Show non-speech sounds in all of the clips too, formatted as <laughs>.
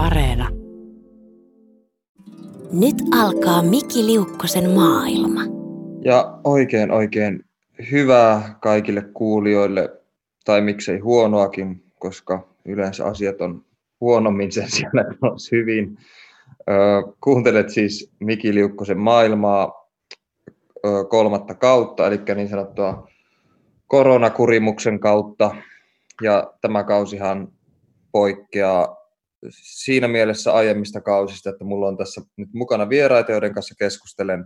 Areena. Nyt alkaa Miki Liukkosen maailma. Ja oikein oikein hyvää kaikille kuulijoille, tai miksei huonoakin, koska yleensä asiat on huonommin sen sijaan, että olisi hyvin. Kuuntelet siis Miki Liukkosen maailmaa kolmatta kautta, eli niin sanottua koronakurimuksen kautta. Ja tämä kausihan poikkeaa siinä mielessä aiemmista kausista, että mulla on tässä nyt mukana vieraita, joiden kanssa keskustelen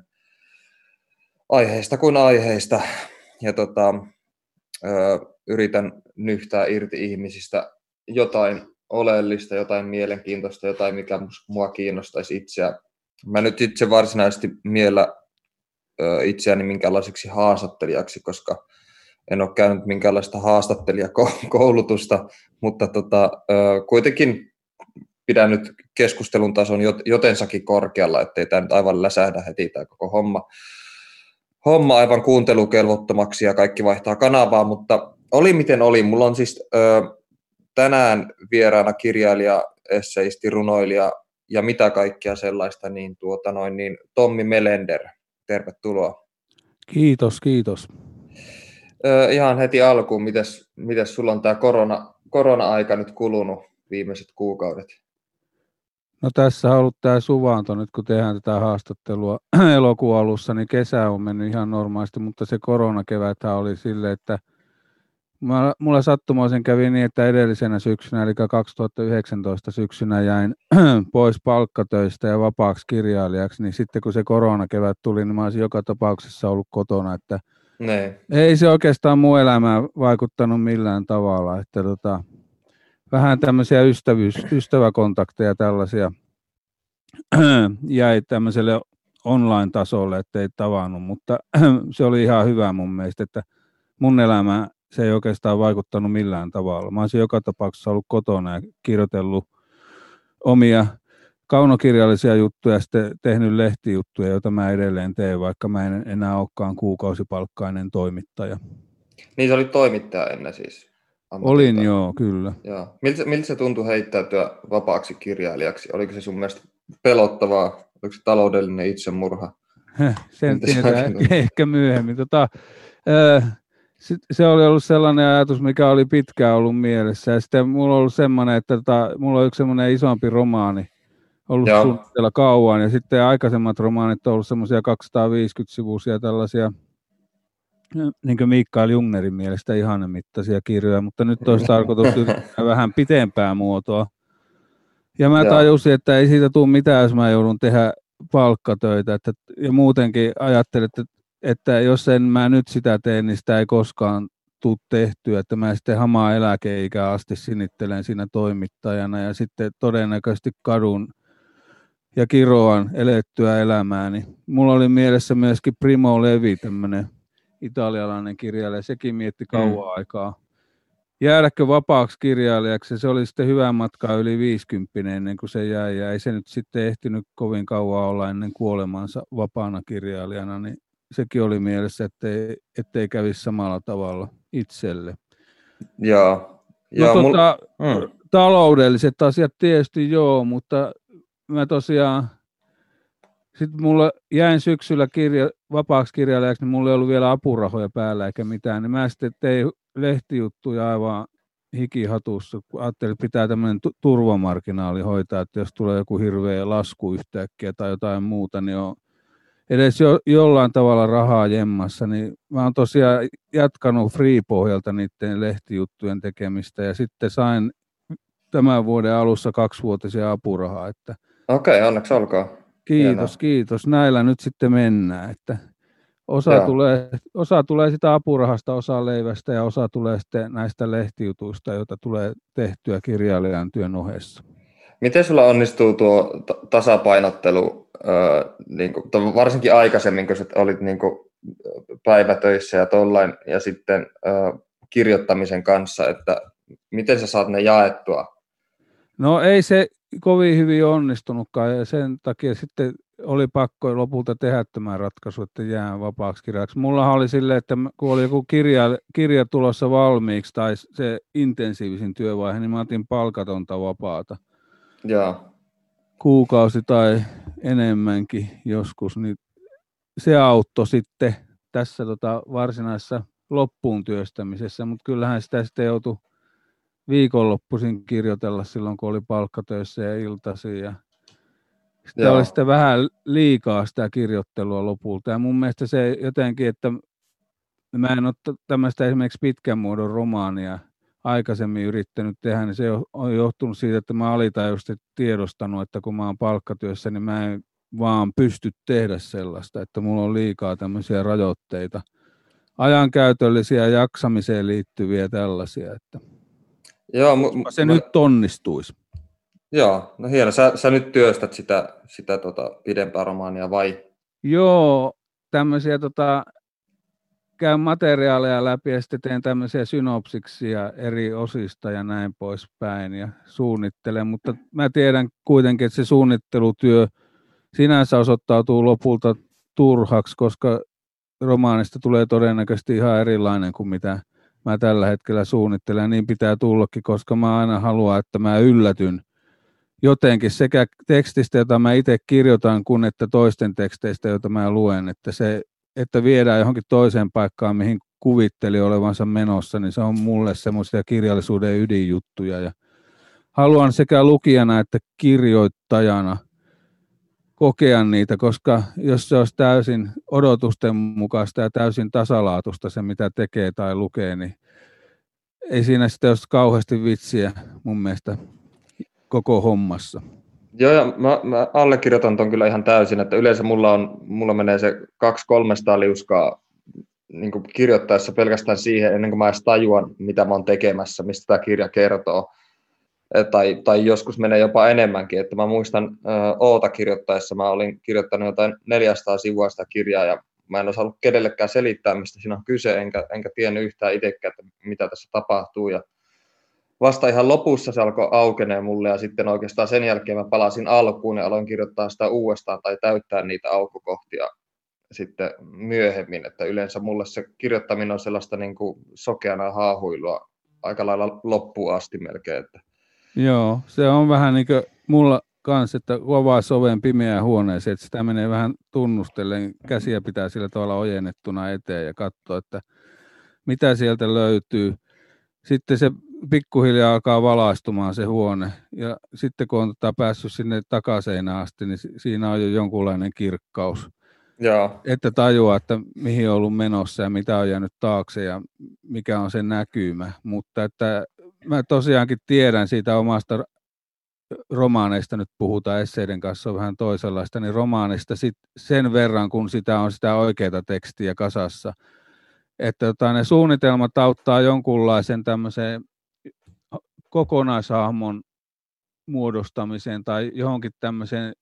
aiheista kuin aiheista. Ja tota, ö, yritän nyhtää irti ihmisistä jotain oleellista, jotain mielenkiintoista, jotain, mikä mua kiinnostaisi itseä. Mä nyt itse varsinaisesti miellä ö, itseäni minkälaiseksi haastattelijaksi, koska en ole käynyt minkäänlaista haastattelijakoulutusta, mutta tota, kuitenkin pidän nyt keskustelun tason jotensakin korkealla, ettei tämä nyt aivan läsähdä heti tämä koko homma, homma aivan kuuntelukelvottomaksi ja kaikki vaihtaa kanavaa, mutta oli miten oli. Mulla on siis ö, tänään vieraana kirjailija, esseisti, runoilija ja mitä kaikkea sellaista, niin, tuota noin, niin Tommi Melender, tervetuloa. Kiitos, kiitos ihan heti alkuun, mites, mites sulla on tämä korona, korona-aika nyt kulunut viimeiset kuukaudet? No tässä on ollut tämä suvanto nyt, kun tehdään tätä haastattelua <clears throat> elokuun alussa, niin kesä on mennyt ihan normaalisti, mutta se koronakevät oli sille, että mulla sattumoisen kävi niin, että edellisenä syksynä, eli 2019 syksynä jäin <clears throat> pois palkkatöistä ja vapaaksi kirjailijaksi, niin sitten kun se koronakevät tuli, niin mä olisin joka tapauksessa ollut kotona, että – ne. Ei se oikeastaan mun elämään vaikuttanut millään tavalla. Että tota, vähän tämmöisiä ystävyys, ystäväkontakteja tällaisia <clears throat> jäi tämmöiselle online-tasolle, ettei tavannut, mutta <clears throat> se oli ihan hyvä mun mielestä, että mun elämä se ei oikeastaan vaikuttanut millään tavalla. Mä olisin joka tapauksessa ollut kotona ja kirjoitellut omia kaunokirjallisia juttuja ja sitten tehnyt lehtijuttuja, joita mä edelleen teen, vaikka mä en enää olekaan kuukausipalkkainen toimittaja. Niin se oli toimittaja ennen siis? Olin joo, kyllä. Joo. Miltä, miltä se tuntui heittäytyä vapaaksi kirjailijaksi? Oliko se sun mielestä pelottavaa? Oliko se taloudellinen itsemurha? Sen tietää ehkä myöhemmin. Tota, se oli ollut sellainen ajatus, mikä oli pitkään ollut mielessä. Ja sitten mulla on ollut semmoinen, että tota, mulla on yksi semmoinen isompi romaani, ollut Joo. suunnitteilla kauan. Ja sitten aikaisemmat romaanit on ollut semmoisia 250-sivuisia tällaisia, niin kuin Mikael Jungnerin mielestä ihanen mittaisia kirjoja, mutta nyt olisi tarkoitus <laughs> vähän pitempää muotoa. Ja mä tajusin, että ei siitä tule mitään, jos mä joudun tehdä palkkatöitä. Että, ja muutenkin ajattelin, että, että jos en mä nyt sitä tee, niin sitä ei koskaan tule tehtyä, että mä sitten hamaa eläkeikää asti sinittelen siinä toimittajana ja sitten todennäköisesti kadun ja kiroan elettyä elämää, niin mulla oli mielessä myöskin Primo Levi, tämmöinen italialainen kirjailija, sekin mietti kauan mm. aikaa. Jäädäkö vapaaksi kirjailijaksi, se oli sitten hyvä matka yli 50 ennen kuin se jäi, ja ei se nyt sitten ehtinyt kovin kauan olla ennen kuolemansa vapaana kirjailijana, niin sekin oli mielessä, ettei, ettei kävisi samalla tavalla itselle. Joo. No, ja tota, mul... mm. Taloudelliset asiat tietysti joo, mutta mä tosiaan, sitten mulla jäin syksyllä kirja, vapaaksi kirjailijaksi, niin mulla ei ollut vielä apurahoja päällä eikä mitään, niin mä sitten tein lehtijuttuja aivan hikihatussa, kun ajattelin, että pitää tämmöinen turvamarginaali hoitaa, että jos tulee joku hirveä lasku yhtäkkiä tai jotain muuta, niin on edes jo, jollain tavalla rahaa jemmassa, niin mä oon tosiaan jatkanut free-pohjalta niiden lehtijuttujen tekemistä ja sitten sain tämän vuoden alussa kaksivuotisia apurahaa, että Okei, okay, onneksi olkoon. Kiitos, Hienoa. kiitos. Näillä nyt sitten mennään. Että osa, tulee, osa tulee sitä apurahasta, osa leivästä ja osa tulee sitten näistä lehtijutuista, joita tulee tehtyä kirjailijan työn ohessa. Miten sulla onnistuu tuo tasapainottelu, äh, niin kuin, varsinkin aikaisemmin, kun olit niin kuin, päivätöissä ja tollain, ja sitten äh, kirjoittamisen kanssa, että miten sä saat ne jaettua? No ei se kovin hyvin onnistunutkaan ja sen takia sitten oli pakko lopulta tehdä tämä ratkaisu, että jää vapaaksi kirjaksi. Mulla oli silleen, että kun oli joku kirja, kirja tulossa valmiiksi tai se intensiivisin työvaihe, niin mä otin palkatonta vapaata. Joo. kuukausi tai enemmänkin joskus, niin se auttoi sitten tässä tota varsinaisessa loppuun työstämisessä, mutta kyllähän sitä sitten joutui viikonloppuisin kirjoitella silloin, kun oli palkkatöissä ja iltaisin. Ja sitä Joo. oli sitten vähän liikaa sitä kirjoittelua lopulta. Ja mun mielestä se jotenkin, että mä en ole tämmöistä esimerkiksi pitkän muodon romaania aikaisemmin yrittänyt tehdä, niin se on johtunut siitä, että mä alitajuisesti tiedostanut, että kun mä oon palkkatyössä, niin mä en vaan pysty tehdä sellaista, että mulla on liikaa tämmöisiä rajoitteita, ajankäytöllisiä ja jaksamiseen liittyviä tällaisia, että Joo, mu- se mä... nyt onnistuisi. Joo, no hieno. Sä, sä nyt työstät sitä, sitä tota, pidempää romaania vai? Joo, tämmöisiä tota, käyn materiaaleja läpi ja sitten teen tämmöisiä synopsiksia eri osista ja näin poispäin ja suunnittelen, mutta mä tiedän kuitenkin, että se suunnittelutyö sinänsä osoittautuu lopulta turhaksi, koska romaanista tulee todennäköisesti ihan erilainen kuin mitä mä tällä hetkellä suunnittelen. Niin pitää tullakin, koska mä aina haluan, että mä yllätyn jotenkin sekä tekstistä, jota mä itse kirjoitan, kuin että toisten teksteistä, joita mä luen. Että se, että viedään johonkin toiseen paikkaan, mihin kuvitteli olevansa menossa, niin se on mulle semmoisia kirjallisuuden ydinjuttuja. Ja haluan sekä lukijana että kirjoittajana – kokea niitä, koska jos se olisi täysin odotusten mukaista ja täysin tasalaatusta se, mitä tekee tai lukee, niin ei siinä sitten olisi kauheasti vitsiä mun mielestä koko hommassa. Joo, ja mä, mä allekirjoitan ton kyllä ihan täysin, että yleensä mulla, on, mulla menee se 200-300 liuskaa niin kirjoittaessa pelkästään siihen, ennen kuin mä edes tajuan, mitä mä oon tekemässä, mistä tämä kirja kertoo tai, tai joskus menee jopa enemmänkin. Että mä muistan äh, Oota kirjoittaessa, mä olin kirjoittanut jotain 400 sivua sitä kirjaa ja mä en osannut kenellekään selittää, mistä siinä on kyse, enkä, enkä tiennyt yhtään itsekään, että mitä tässä tapahtuu. Ja vasta ihan lopussa se alkoi aukenee mulle ja sitten oikeastaan sen jälkeen mä palasin alkuun ja aloin kirjoittaa sitä uudestaan tai täyttää niitä aukokohtia sitten myöhemmin, että yleensä mulle se kirjoittaminen on sellaista niin kuin sokeana haahuilua aika lailla loppuun asti melkein. Että Joo, se on vähän niin kuin mulla kanssa, että kun avaa soven pimeään huoneeseen, että sitä menee vähän tunnustellen, käsiä pitää sillä tavalla ojennettuna eteen ja katsoa, että mitä sieltä löytyy. Sitten se pikkuhiljaa alkaa valaistumaan se huone ja sitten kun on tota päässyt sinne takaseinään asti, niin siinä on jo jonkunlainen kirkkaus. Joo. Että tajuaa, että mihin on ollut menossa ja mitä on jäänyt taakse ja mikä on se näkymä. Mutta että mä tosiaankin tiedän siitä omasta romaaneista nyt puhutaan esseiden kanssa on vähän toisenlaista, niin romaanista sit sen verran, kun sitä on sitä oikeaa tekstiä kasassa, että tota, ne suunnitelmat auttaa jonkunlaisen tämmöiseen kokonaishahmon muodostamiseen tai johonkin tämmöiseen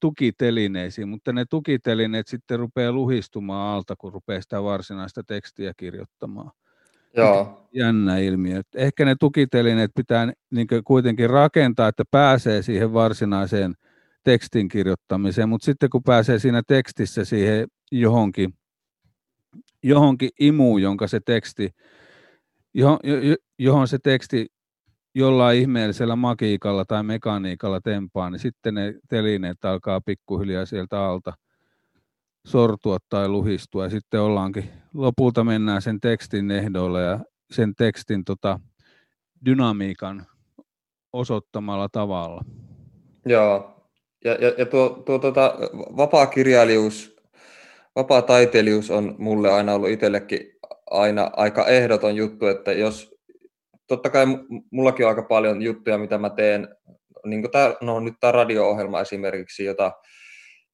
tukitelineisiin, mutta ne tukitelineet sitten rupeaa luhistumaan alta, kun rupeaa sitä varsinaista tekstiä kirjoittamaan. Joo. Jännä ilmiö. Ehkä ne tukitelineet pitää niin kuitenkin rakentaa, että pääsee siihen varsinaiseen tekstin kirjoittamiseen, mutta sitten kun pääsee siinä tekstissä siihen johonkin, johonkin imuun, jonka se teksti, johon, johon se teksti jollain ihmeellisellä magiikalla tai mekaniikalla tempaa, niin sitten ne telineet alkaa pikkuhiljaa sieltä alta – sortua tai luhistua. Ja sitten ollaankin, lopulta mennään sen tekstin ehdoilla ja sen tekstin tota, dynamiikan osoittamalla tavalla. Joo, ja, ja, ja tuo, tuo tota, vapaa kirjailijuus, vapaa taiteilijuus on mulle aina ollut itsellekin aina aika ehdoton juttu, että jos, totta kai mullakin on aika paljon juttuja, mitä mä teen, niin kuin tämä, no nyt tämä radio-ohjelma esimerkiksi, jota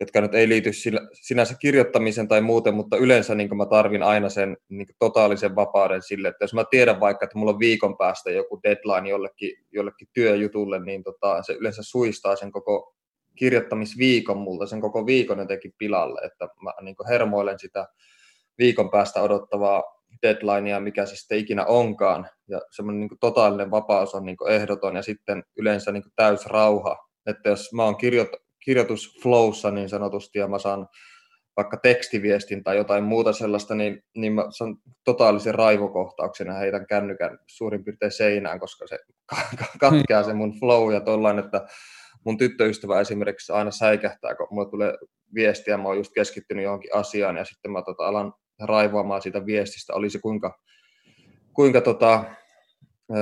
jotka nyt ei liity sinänsä kirjoittamisen tai muuten, mutta yleensä niin mä tarvin aina sen niin totaalisen vapauden sille, että jos mä tiedän vaikka, että mulla on viikon päästä joku deadline jollekin, jollekin työjutulle, niin tota, se yleensä suistaa sen koko kirjoittamisviikon multa, sen koko viikon jotenkin pilalle, että mä niin hermoilen sitä viikon päästä odottavaa deadlinea, mikä se sitten ikinä onkaan, ja semmoinen niin totaalinen vapaus on niin ehdoton, ja sitten yleensä niin täys rauha, että jos mä oon kirjoittanut, kirjoitusflowssa niin sanotusti ja mä saan vaikka tekstiviestin tai jotain muuta sellaista, niin, niin mä saan totaalisen raivokohtauksen ja heitän kännykän suurin piirtein seinään, koska se <laughs> katkeaa se mun flow ja tollain, että mun tyttöystävä esimerkiksi aina säikähtää, kun mulle tulee viestiä, mä oon just keskittynyt johonkin asiaan ja sitten mä tota, alan raivoamaan siitä viestistä, oli se kuinka, kuinka tota,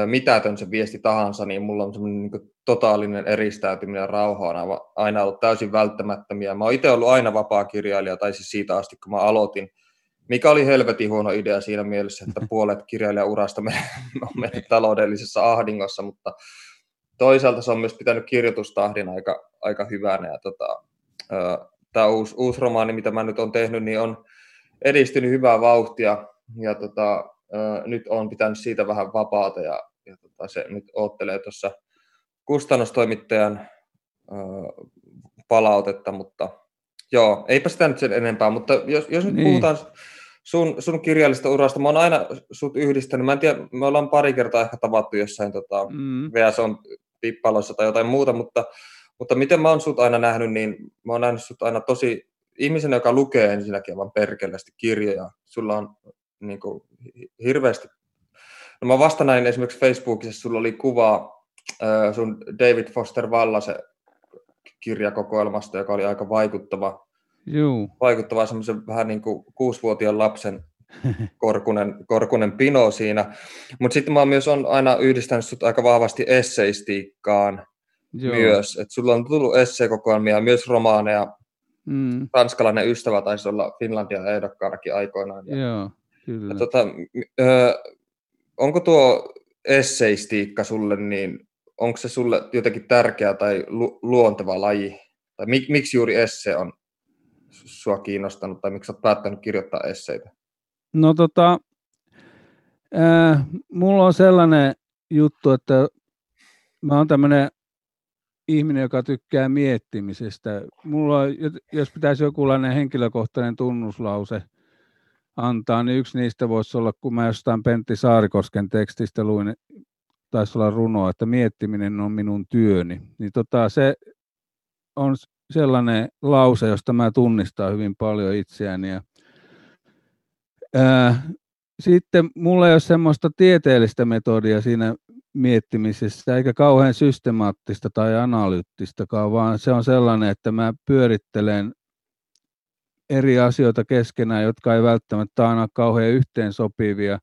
mitätön se viesti tahansa, niin mulla on semmoinen niin totaalinen eristäytyminen ja rauha on aina ollut täysin välttämättömiä. Mä oon itse ollut aina vapaa kirjailija, tai siis siitä asti, kun mä aloitin, mikä oli helvetin huono idea siinä mielessä, että <laughs> puolet kirjailijaurasta on mennyt taloudellisessa ahdingossa, mutta toisaalta se on myös pitänyt kirjoitustahdin aika, aika hyvänä. Ja tota, tämä uusi, uusi romaani, mitä mä nyt olen tehnyt, niin on edistynyt hyvää vauhtia. Ja tota, nyt on pitänyt siitä vähän vapaata ja, ja tota, se nyt oottelee tuossa kustannustoimittajan palautetta, mutta joo, eipä sitä nyt sen enempää, mutta jos, jos nyt niin. puhutaan sun, sun kirjallista urasta, mä oon aina sut yhdistänyt, mä en tiedä, me ollaan pari kertaa ehkä tavattu jossain tota, mm. VS on pippaloissa tai jotain muuta, mutta, mutta miten mä oon sut aina nähnyt, niin mä oon nähnyt sut aina tosi ihmisen, joka lukee ensinnäkin vaan perkeleesti kirjoja. Sulla on niin kuin, hirveästi. No mä vasta näin esimerkiksi Facebookissa, sulla oli kuva sun David Foster Wallace kirjakokoelmasta, joka oli aika vaikuttava. Juu. Vaikuttava semmoisen vähän niin kuin kuusivuotiaan lapsen <laughs> korkunen, korkunen pino siinä. Mutta sitten mä myös on aina yhdistänyt sut aika vahvasti esseistiikkaan Joo. myös. Et sulla on tullut esseekokoelmia, myös romaaneja. Mm. Ranskalainen ystävä taisi olla Finlandia ehdokkaanakin aikoinaan. Ja, Joo, kyllä. Ja tota, ö, onko tuo esseistiikka sulle, niin onko se sulle jotenkin tärkeä tai lu- luonteva laji? Tai mik, miksi juuri esse on sua kiinnostanut tai miksi olet päättänyt kirjoittaa esseitä? No tota, äh, mulla on sellainen juttu, että mä oon tämmöinen ihminen, joka tykkää miettimisestä. Mulla on, jos pitäisi jokinlainen henkilökohtainen tunnuslause antaa, niin yksi niistä voisi olla, kun mä jostain Pentti Saarikosken tekstistä luin, taisi olla runo, että miettiminen on minun työni. Niin tota, se on sellainen lause, josta mä tunnistan hyvin paljon itseäni. Ja sitten mulla ei ole semmoista tieteellistä metodia siinä miettimisessä, eikä kauhean systemaattista tai analyyttistakaan, vaan se on sellainen, että mä pyörittelen eri asioita keskenään, jotka ei välttämättä aina kauhean yhteensopivia.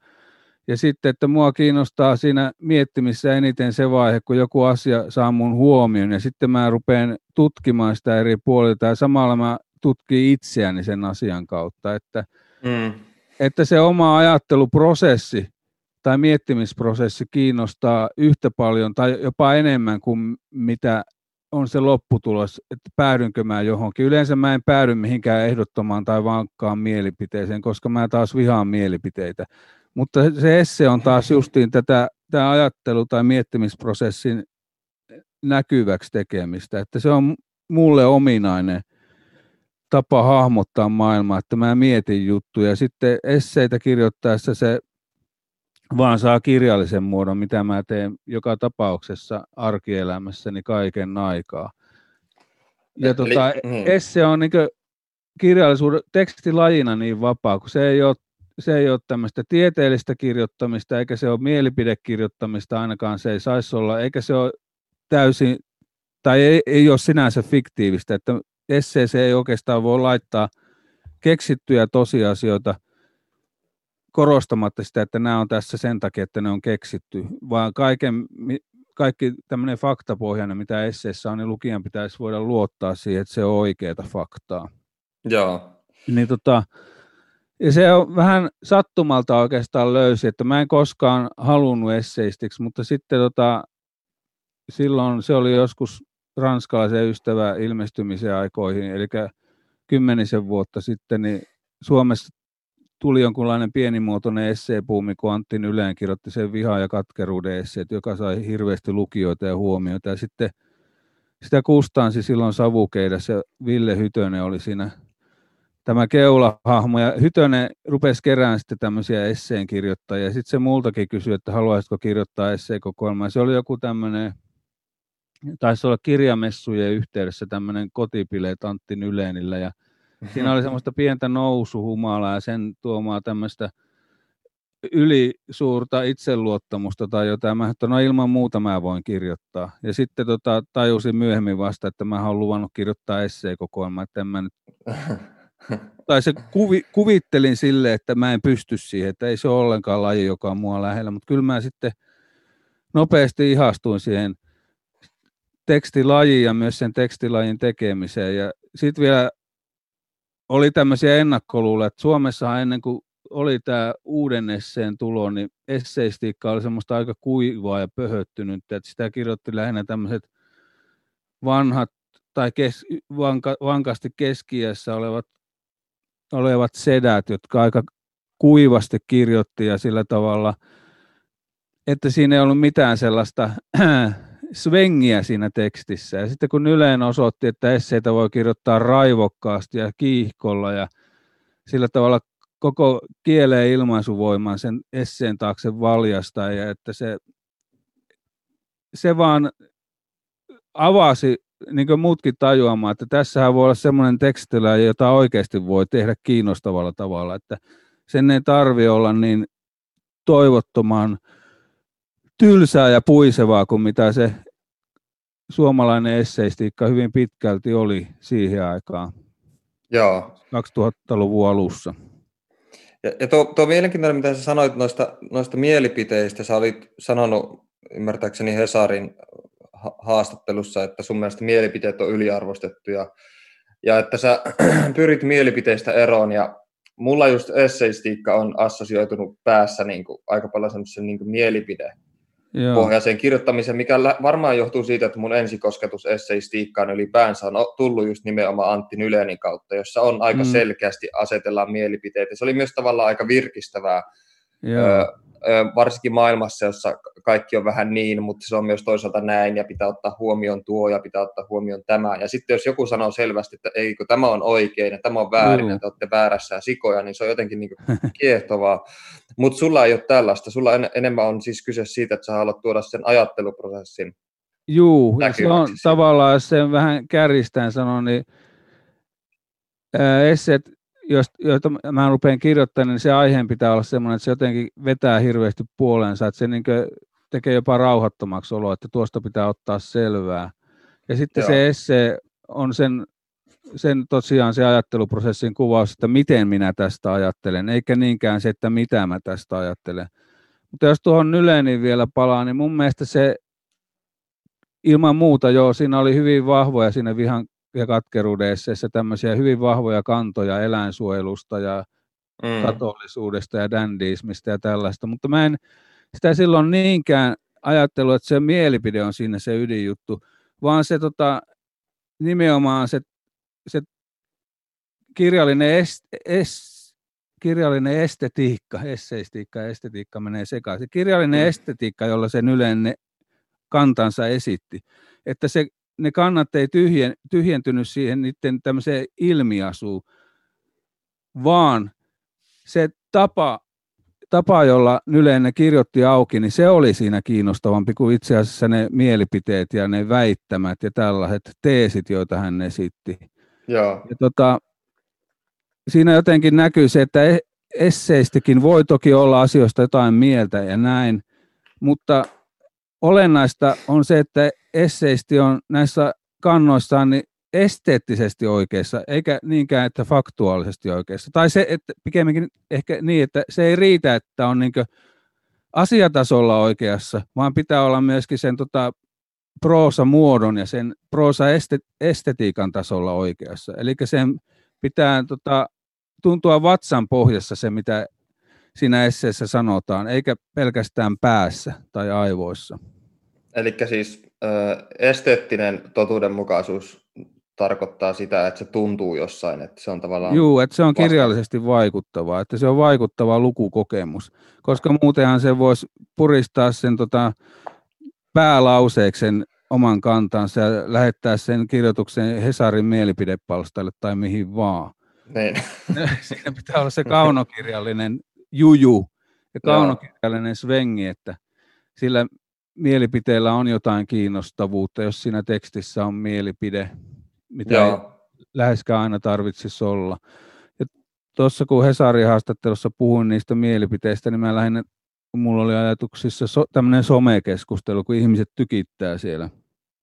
Ja sitten, että mua kiinnostaa siinä miettimisessä eniten se vaihe, kun joku asia saa mun huomion, ja sitten mä rupean tutkimaan sitä eri puolilta, ja samalla mä tutkin itseäni sen asian kautta, että mm että se oma ajatteluprosessi tai miettimisprosessi kiinnostaa yhtä paljon tai jopa enemmän kuin mitä on se lopputulos, että päädynkö mä johonkin. Yleensä mä en päädy mihinkään ehdottomaan tai vankkaan mielipiteeseen, koska mä taas vihaan mielipiteitä. Mutta se esse on taas justiin tätä, tämä ajattelu- tai miettimisprosessin näkyväksi tekemistä, että se on mulle ominainen tapa hahmottaa maailmaa, että mä mietin juttuja. Sitten esseitä kirjoittaessa se vaan saa kirjallisen muodon, mitä mä teen joka tapauksessa arkielämässäni kaiken aikaa. Ja tota, niin. esse on niin kirjallisuuden tekstilajina niin vapaa, kun se ei ole se ei ole tämmöistä tieteellistä kirjoittamista, eikä se ole mielipidekirjoittamista, ainakaan se ei saisi olla, eikä se ole täysin, tai ei, ei ole sinänsä fiktiivistä, että esseeseen ei oikeastaan voi laittaa keksittyjä tosiasioita korostamatta sitä, että nämä on tässä sen takia, että ne on keksitty, vaan kaiken, kaikki tämmöinen faktapohjainen, mitä esseessä on, niin lukijan pitäisi voida luottaa siihen, että se on oikeaa faktaa. Joo. Niin tota, ja se on vähän sattumalta oikeastaan löysi, että mä en koskaan halunnut esseistiksi, mutta sitten tota, silloin se oli joskus ranskalaisen ystävä ilmestymisen aikoihin, eli kymmenisen vuotta sitten, niin Suomessa tuli jonkunlainen pienimuotoinen esseepuumi, kun Antti Yleen kirjoitti sen viha- ja katkeruuden esseet, joka sai hirveästi lukijoita ja huomioita. Ja sitten sitä kustansi silloin savukeidassa ja Ville Hytönen oli siinä tämä keulahahmo. Ja Hytönen rupesi kerään sitten tämmöisiä esseen kirjoittajia. Sitten se multakin kysyi, että haluaisitko kirjoittaa esseekokoelmaa. Se oli joku tämmöinen taisi olla kirjamessujen yhteydessä tämmöinen kotipileet Antti Nylenillä ja siinä oli <laughs> semmoista pientä nousuhumalaa ja sen tuomaa tämmöistä ylisuurta itseluottamusta tai jotain. Mä että no ilman muuta mä voin kirjoittaa. Ja sitten tota, tajusin myöhemmin vasta, että mä olen luvannut kirjoittaa esseekokoelmaa, että en mä nyt... <laughs> tai se kuvi, kuvittelin sille, että mä en pysty siihen, että ei se ole ollenkaan laji, joka on mua lähellä, mutta kyllä mä sitten nopeasti ihastuin siihen tekstilajiin ja myös sen tekstilajin tekemiseen. Ja sitten vielä oli tämmöisiä ennakkoluuloja, että Suomessahan ennen kuin oli tämä uuden esseen tulo, niin esseistiikka oli semmoista aika kuivaa ja pöhöttynyt, että sitä kirjoitti lähinnä tämmöiset vanhat tai kes, vanka, vankasti keskiässä olevat, olevat sedät, jotka aika kuivasti kirjoitti ja sillä tavalla, että siinä ei ollut mitään sellaista svengiä siinä tekstissä. Ja sitten kun Yleen osoitti, että esseitä voi kirjoittaa raivokkaasti ja kiihkolla ja sillä tavalla koko kieleen ilmaisuvoiman sen esseen taakse valjasta ja että se, se vaan avasi niin kuin muutkin tajuamaan, että tässähän voi olla semmoinen tekstillä, jota oikeasti voi tehdä kiinnostavalla tavalla, että sen ei tarvi olla niin toivottoman tylsää ja puisevaa kuin mitä se suomalainen esseistiikka hyvin pitkälti oli siihen aikaan. Joo. 2000-luvun alussa. Ja, ja tuo, tuo mielenkiintoinen, mitä sä sanoit noista, noista mielipiteistä, sä olit sanonut ymmärtääkseni Hesarin haastattelussa, että sun mielestä mielipiteet on yliarvostettuja ja että sä <clears throat> pyrit mielipiteistä eroon ja mulla just esseistiikka on assosioitunut päässä niin kuin, aika paljon semmoisen niin mielipide Joo. pohjaiseen kirjoittamiseen, mikä varmaan johtuu siitä, että mun ensikosketus esseistiikkaan ylipäänsä on tullut just nimenomaan Antti Nylenin kautta, jossa on aika mm. selkeästi asetellaan mielipiteitä. Se oli myös tavallaan aika virkistävää, Joo. Ö, varsinkin maailmassa, jossa kaikki on vähän niin, mutta se on myös toisaalta näin ja pitää ottaa huomioon tuo ja pitää ottaa huomioon tämä. Ja sitten jos joku sanoo selvästi, että ei kun tämä on oikein ja tämä on väärin ja te olette väärässä ja sikoja, niin se on jotenkin niin <laughs> kiehtovaa. Mutta sulla ei ole tällaista. Sulla en, enemmän on siis kyse siitä, että sä haluat tuoda sen ajatteluprosessin Juu, se on tavallaan, jos sen vähän kärjistään sanon, niin esseet joita mä rupean kirjoittamaan, niin se aiheen pitää olla sellainen, että se jotenkin vetää hirveästi puoleensa, että se niin tekee jopa rauhattomaksi oloa, että tuosta pitää ottaa selvää. Ja sitten Joo. se esse on sen, sen tosiaan se ajatteluprosessin kuvaus, että miten minä tästä ajattelen, eikä niinkään se, että mitä mä tästä ajattelen. Mutta jos tuohon Nyleniin vielä palaa, niin mun mielestä se ilman muuta joo, siinä oli hyvin vahvoja siinä vihan ja katkeruuden tämmöisiä hyvin vahvoja kantoja eläinsuojelusta ja mm. katolisuudesta ja dandiismista ja tällaista, mutta mä en sitä silloin niinkään ajatellut, että se mielipide on siinä se ydinjuttu, vaan se tota, nimenomaan se, se kirjallinen, est, es, kirjallinen estetiikka, esseistiikka ja estetiikka menee sekaisin. Kirjallinen mm. estetiikka, jolla sen yleinen kantansa esitti, että se ne kannat ei tyhjen, tyhjentynyt siihen niiden tämmöiseen ilmiasuun, vaan se tapa, tapa, jolla Nyleen kirjoitti auki, niin se oli siinä kiinnostavampi kuin itse asiassa ne mielipiteet ja ne väittämät ja tällaiset teesit, joita hän esitti. Joo. Ja tota, siinä jotenkin näkyy se, että e-, esseistikin voi toki olla asioista jotain mieltä ja näin, mutta olennaista on se, että esseisti on näissä kannoissaan niin esteettisesti oikeassa, eikä niinkään, että faktuaalisesti oikeassa. Tai se, että pikemminkin ehkä niin, että se ei riitä, että on niin asiatasolla oikeassa, vaan pitää olla myöskin sen tota, proosa-muodon ja sen proosa-estetiikan tasolla oikeassa. Eli sen pitää tota, tuntua vatsan pohjassa se, mitä siinä esseessä sanotaan, eikä pelkästään päässä tai aivoissa. Eli siis ö, esteettinen totuudenmukaisuus tarkoittaa sitä, että se tuntuu jossain, että se on tavallaan... Joo, että se on kirjallisesti vaikuttavaa, että se on vaikuttava lukukokemus, koska muutenhan se voisi puristaa sen tota, päälauseeksen oman kantansa ja lähettää sen kirjoituksen Hesarin mielipidepalstalle tai mihin vaan. Niin. <laughs> Siinä pitää olla se kaunokirjallinen juju ja kaunokirjallinen svengi, että sillä mielipiteellä on jotain kiinnostavuutta, jos siinä tekstissä on mielipide, mitä Joo. ei läheskään aina tarvitsisi olla. Ja tuossa kun Hesarin haastattelussa puhuin niistä mielipiteistä, niin mä lähinnä, mulla oli ajatuksissa so, tämmöinen somekeskustelu, kun ihmiset tykittää siellä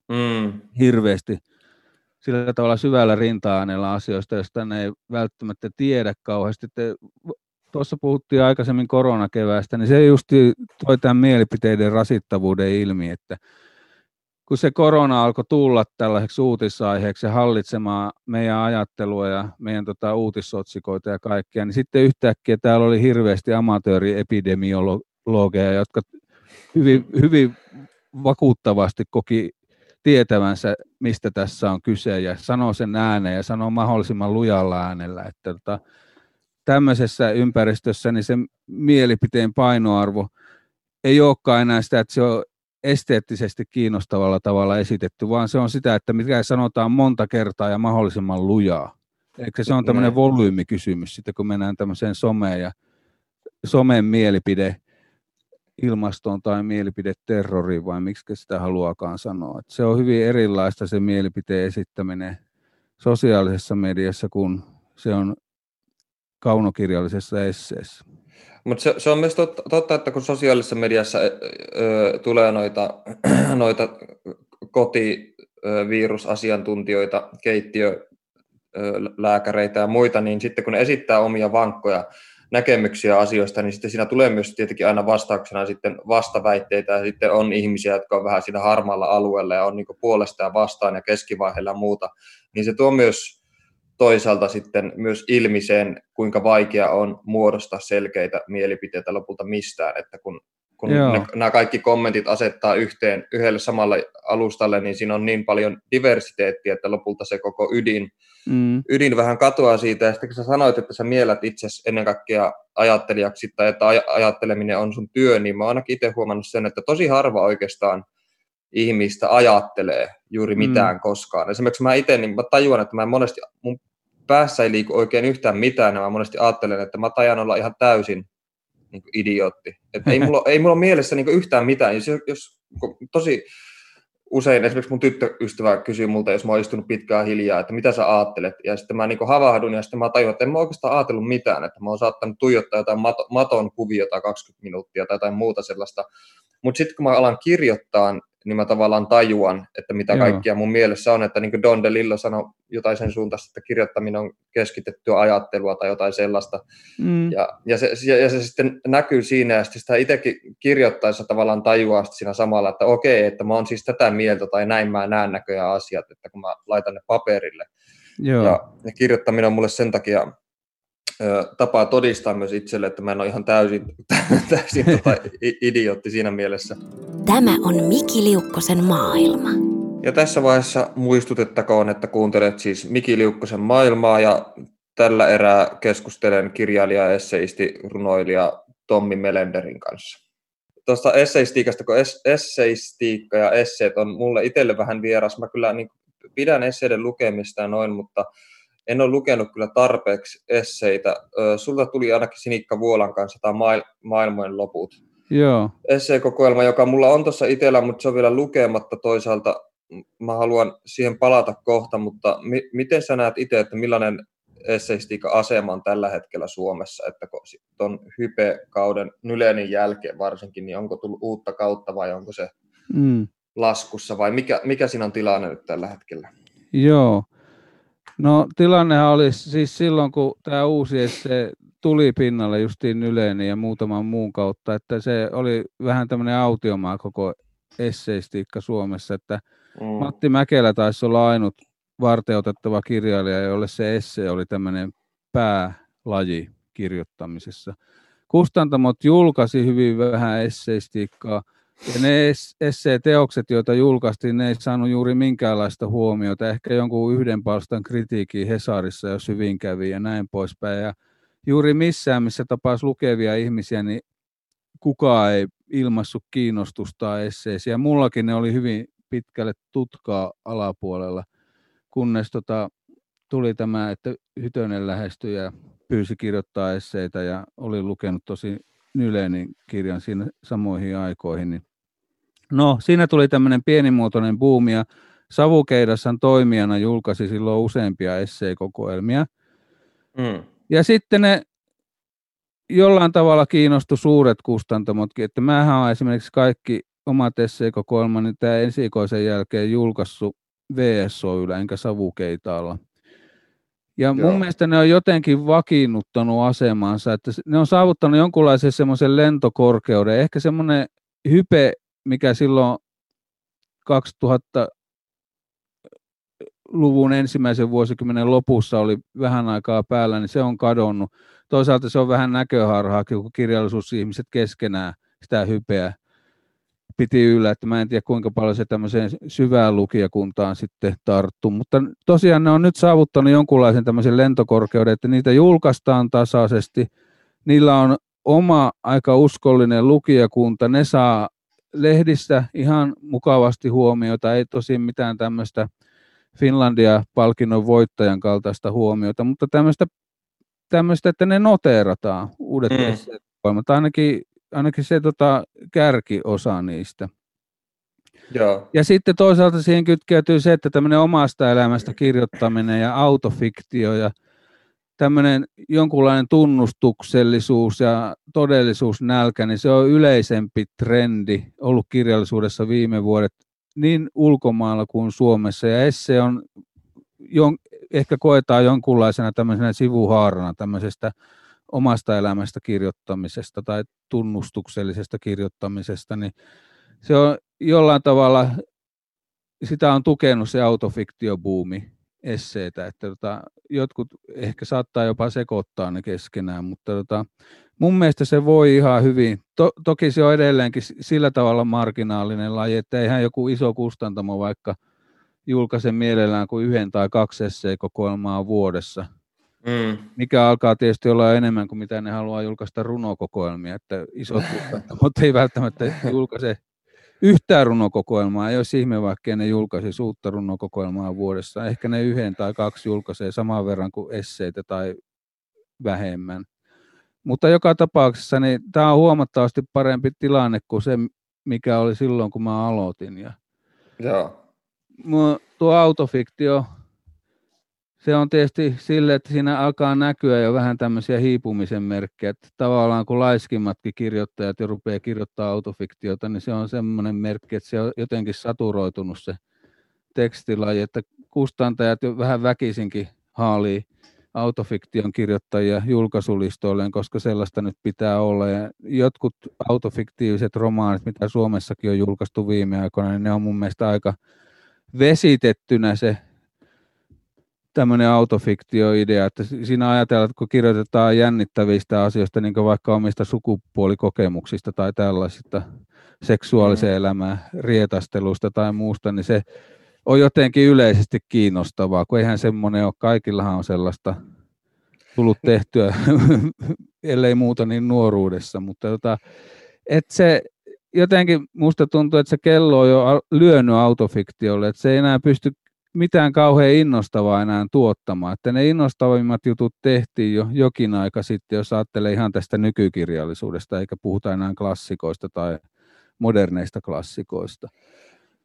mm. hirveästi sillä tavalla syvällä rinta-aineella asioista, joista ne ei välttämättä tiedä kauheasti. Te, tuossa puhuttiin aikaisemmin koronakeväästä, niin se just toi tämän mielipiteiden rasittavuuden ilmi, että kun se korona alkoi tulla tällaiseksi uutisaiheeksi ja hallitsemaan meidän ajattelua ja meidän tota, uutisotsikoita ja kaikkea, niin sitten yhtäkkiä täällä oli hirveästi amatööriepidemiologeja, jotka hyvin, hyvin vakuuttavasti koki tietävänsä, mistä tässä on kyse ja sanoo sen ääneen ja sanoo mahdollisimman lujalla äänellä, että tota, tämmöisessä ympäristössä niin se mielipiteen painoarvo ei olekaan enää sitä, että se on esteettisesti kiinnostavalla tavalla esitetty, vaan se on sitä, että mikä sanotaan monta kertaa ja mahdollisimman lujaa. Eli se on tämmöinen volyymikysymys sitten, kun mennään tämmöiseen someen ja somen mielipide ilmastoon tai mielipideterroriin, vai miksi sitä haluakaan sanoa. Että se on hyvin erilaista se mielipiteen esittäminen sosiaalisessa mediassa, kun se on kaunokirjallisessa esseessä. Mutta se, se on myös totta, totta, että kun sosiaalisessa mediassa ö, tulee noita, <clears throat> noita kotivirusasiantuntijoita, keittiölääkäreitä ja muita, niin sitten kun ne esittää omia vankkoja näkemyksiä asioista, niin sitten siinä tulee myös tietenkin aina vastauksena sitten vastaväitteitä ja sitten on ihmisiä, jotka on vähän siinä harmaalla alueella ja on niin puolesta ja vastaan ja keskivaiheella ja muuta, niin se tuo myös toisaalta sitten myös ilmi sen, kuinka vaikea on muodostaa selkeitä mielipiteitä lopulta mistään, että kun, kun ne, nämä kaikki kommentit asettaa yhteen yhdelle samalle alustalle, niin siinä on niin paljon diversiteettiä, että lopulta se koko ydin, mm. ydin vähän katoaa siitä, ja sitten kun sä sanoit, että sä mielät itse ennen kaikkea ajattelijaksi, tai että aj- ajatteleminen on sun työ, niin mä oon ainakin itse huomannut sen, että tosi harva oikeastaan ihmistä ajattelee juuri mm. mitään mm. koskaan. Esimerkiksi mä itse, niin mä tajuan, että mä monesti, mun päässä ei liiku oikein yhtään mitään, ja mä monesti ajattelen, että mä tajan olla ihan täysin niin kuin idiootti. Et ei, mulla, ei mulla ole mielessä niin yhtään mitään. Jos, jos tosi usein esimerkiksi mun tyttöystävä kysyy multa, jos mä oon istunut pitkään hiljaa, että mitä sä ajattelet, ja sitten mä niin havahdun, ja sitten mä tajun, että en mä oikeastaan ajatellut mitään, että mä oon saattanut tuijottaa jotain maton kuviota 20 minuuttia tai jotain muuta sellaista. Mutta sitten kun mä alan kirjoittaa, niin mä tavallaan tajuan, että mitä Joo. kaikkia mun mielessä on, että niin kuin Don DeLillo sanoi jotain sen suuntaista, että kirjoittaminen on keskitettyä ajattelua tai jotain sellaista, mm. ja, ja, se, ja, ja se sitten näkyy siinä, ja sitten sitä itsekin kirjoittaessa tavallaan tajuaa siinä samalla, että okei, että mä oon siis tätä mieltä, tai näin mä näen näköjään asiat, että kun mä laitan ne paperille. Joo. Ja, ja kirjoittaminen on mulle sen takia tapaa todistaa myös itselle, että mä en ole ihan täysin, <laughs> täysin tota idiootti siinä mielessä. Tämä on Miki Liukkosen maailma. Ja tässä vaiheessa muistutettakoon, että kuuntelet siis Miki Liukkosen maailmaa ja tällä erää keskustelen kirjailija, esseisti, runoilija Tommi Melenderin kanssa. Tuosta esseistiikasta, kun esseistiikka ja esseet on mulle itselle vähän vieras. Mä kyllä niin pidän esseiden lukemista ja noin, mutta en ole lukenut kyllä tarpeeksi esseitä. Sulta tuli ainakin Sinikka Vuolan kanssa tämä maailmojen loput. Joo. Esseekokoelma, joka mulla on tuossa itsellä, mutta se on vielä lukematta toisaalta. Mä haluan siihen palata kohta, mutta mi- miten sä näet itse, että millainen esseistiikan asema on tällä hetkellä Suomessa, että tuon hype-kauden Nylenin jälkeen varsinkin, niin onko tullut uutta kautta vai onko se mm. laskussa vai mikä, mikä siinä on tilanne nyt tällä hetkellä? Joo, No tilannehan oli siis silloin, kun tämä uusi se tuli pinnalle justiin Yleen ja muutaman muun kautta, että se oli vähän tämmöinen autiomaa koko esseistiikka Suomessa, että mm. Matti Mäkelä taisi olla ainut varteutettava kirjailija, jolle se esse oli tämmöinen päälaji kirjoittamisessa. Kustantamot julkaisi hyvin vähän esseistiikkaa, ja ne esseeteokset, joita julkaistiin, ne ei saanut juuri minkäänlaista huomiota. Ehkä jonkun yhden palstan kritiikkiä Hesarissa, jos hyvin kävi ja näin poispäin. Ja juuri missään, missä tapaisi lukevia ihmisiä, niin kukaan ei ilmassut kiinnostusta esseisiin. Ja mullakin ne oli hyvin pitkälle tutkaa alapuolella, kunnes tota, tuli tämä, että Hytönen lähestyi ja pyysi kirjoittaa esseitä ja oli lukenut tosi Nylenin kirjan siinä samoihin aikoihin, niin No, siinä tuli tämmöinen pienimuotoinen buumi ja Savukeidassan toimijana julkaisi silloin useampia esseekokoelmia. Mm. Ja sitten ne jollain tavalla kiinnostu suuret kustantamotkin, että mähän on esimerkiksi kaikki omat esseekokoelmani tämä ensikoisen jälkeen julkaissut VSOYllä enkä savukeitaalla. Ja mun Joo. mielestä ne on jotenkin vakiinnuttanut asemansa, että ne on saavuttanut jonkunlaisen semmoisen lentokorkeuden, ehkä semmoinen hype, mikä silloin 2000-luvun ensimmäisen vuosikymmenen lopussa oli vähän aikaa päällä, niin se on kadonnut. Toisaalta se on vähän näköharhaa, kun kirjallisuusihmiset keskenään sitä hypeä piti yllä, että mä en tiedä kuinka paljon se tämmöiseen syvään lukijakuntaan sitten tarttuu, mutta tosiaan ne on nyt saavuttanut jonkunlaisen tämmöisen lentokorkeuden, että niitä julkaistaan tasaisesti, niillä on oma aika uskollinen lukijakunta, ne saa lehdissä ihan mukavasti huomiota, ei tosin mitään tämmöistä Finlandia-palkinnon voittajan kaltaista huomiota, mutta tämmöistä, tämmöistä että ne noteerataan, uudet mm. ainakin ainakin se tota, kärkiosa niistä. Joo. Ja sitten toisaalta siihen kytkeytyy se, että tämmöinen omasta elämästä kirjoittaminen ja autofiktio ja tämmöinen jonkunlainen tunnustuksellisuus ja todellisuusnälkä, niin se on yleisempi trendi ollut kirjallisuudessa viime vuodet niin ulkomailla kuin Suomessa. Ja esse on, jon, ehkä koetaan jonkunlaisena tämmöisenä sivuhaarana tämmöisestä omasta elämästä kirjoittamisesta tai tunnustuksellisesta kirjoittamisesta, niin se on jollain tavalla, sitä on tukenut se autofiktiobuumi esseitä, että tota, jotkut ehkä saattaa jopa sekoittaa ne keskenään, mutta tota, mun mielestä se voi ihan hyvin. To, toki se on edelleenkin sillä tavalla marginaalinen laji, että eihän joku iso kustantamo vaikka julkaise mielellään kuin yhden tai kaksi esseekokoelmaa vuodessa – Mm. Mikä alkaa tietysti olla enemmän kuin mitä ne haluaa julkaista runokokoelmia, että isot <laughs> mutta ei välttämättä julkaise yhtään runokokoelmaa. Ei olisi ihme, vaikka ne julkaisi uutta runokokoelmaa vuodessa. Ehkä ne yhden tai kaksi julkaisee saman verran kuin esseitä tai vähemmän. Mutta joka tapauksessa niin tämä on huomattavasti parempi tilanne kuin se, mikä oli silloin, kun mä aloitin. Ja Joo. Tuo autofiktio se on tietysti sille, että siinä alkaa näkyä jo vähän tämmöisiä hiipumisen merkkejä, että tavallaan kun laiskimmatkin kirjoittajat jo rupeaa kirjoittaa autofiktiota, niin se on semmoinen merkki, että se on jotenkin saturoitunut se tekstilaji, että kustantajat jo vähän väkisinkin haalii autofiktion kirjoittajia julkaisulistoilleen, koska sellaista nyt pitää olla. Ja jotkut autofiktiiviset romaanit, mitä Suomessakin on julkaistu viime aikoina, niin ne on mun mielestä aika vesitettynä se tämmöinen autofiktioidea, että siinä ajatellaan, että kun kirjoitetaan jännittävistä asioista, niin kuin vaikka omista sukupuolikokemuksista tai tällaisista seksuaaliseen mm. elämään rietastelusta tai muusta, niin se on jotenkin yleisesti kiinnostavaa, kun eihän semmoinen ole, kaikillahan on sellaista tullut tehtyä, <laughs> ellei muuta niin nuoruudessa, mutta tota, että se jotenkin musta tuntuu, että se kello on jo lyönyt autofiktiolle, että se ei enää pysty mitään kauhean innostavaa enää tuottamaan. Että ne innostavimmat jutut tehtiin jo jokin aika sitten, jos ajattelee ihan tästä nykykirjallisuudesta, eikä puhuta enää klassikoista tai moderneista klassikoista.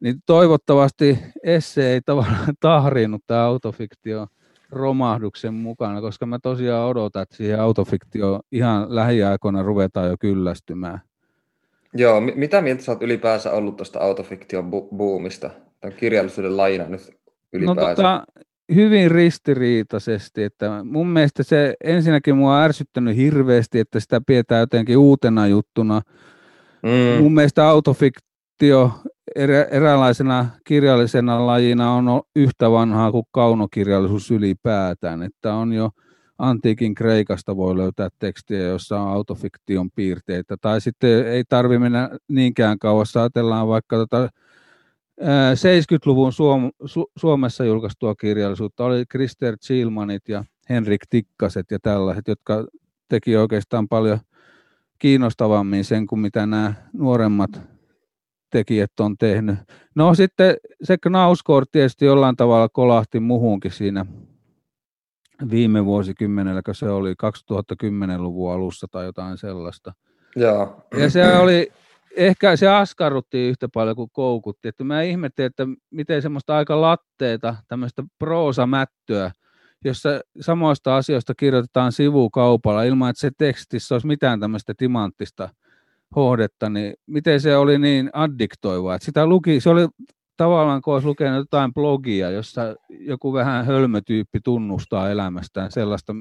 Niin toivottavasti esse ei tavallaan <laughs> tahrinnut tämä autofiktio romahduksen mukana, koska mä tosiaan odotan, että siihen autofiktio ihan lähiaikoina ruvetaan jo kyllästymään. Joo, mitä mieltä sä oot ylipäänsä ollut tuosta autofiktion bu- buumista, tämän kirjallisuuden lajina nyt ylipäänsä? No tota, hyvin ristiriitaisesti, että mun mielestä se ensinnäkin mua on ärsyttänyt hirveästi, että sitä pidetään jotenkin uutena juttuna. Mm. Mun mielestä autofiktio erä, eräänlaisena kirjallisena lajina on yhtä vanhaa kuin kaunokirjallisuus ylipäätään, että on jo antiikin Kreikasta voi löytää tekstiä, jossa on autofiktion piirteitä, tai sitten ei tarvitse mennä niinkään kauas, ajatellaan vaikka tota 70-luvun Suom- Su- Suomessa julkaistua kirjallisuutta. Oli Krister Chilmanit ja Henrik Tikkaset ja tällaiset, jotka teki oikeastaan paljon kiinnostavammin sen kuin mitä nämä nuoremmat tekijät on tehnyt. No sitten se Knauskort tietysti jollain tavalla kolahti muhunkin siinä viime vuosikymmenellä, kun se oli 2010-luvun alussa tai jotain sellaista. Joo. Ja se oli ehkä se askarrutti yhtä paljon kuin koukutti. Että mä ihmettelin, että miten semmoista aika latteita, tämmöistä proosamättöä, jossa samoista asioista kirjoitetaan sivukaupalla ilman, että se tekstissä olisi mitään tämmöistä timanttista hohdetta, niin miten se oli niin addiktoivaa, että sitä luki, se oli tavallaan kun olisi lukenut jotain blogia, jossa joku vähän hölmötyyppi tunnustaa elämästään sellaista,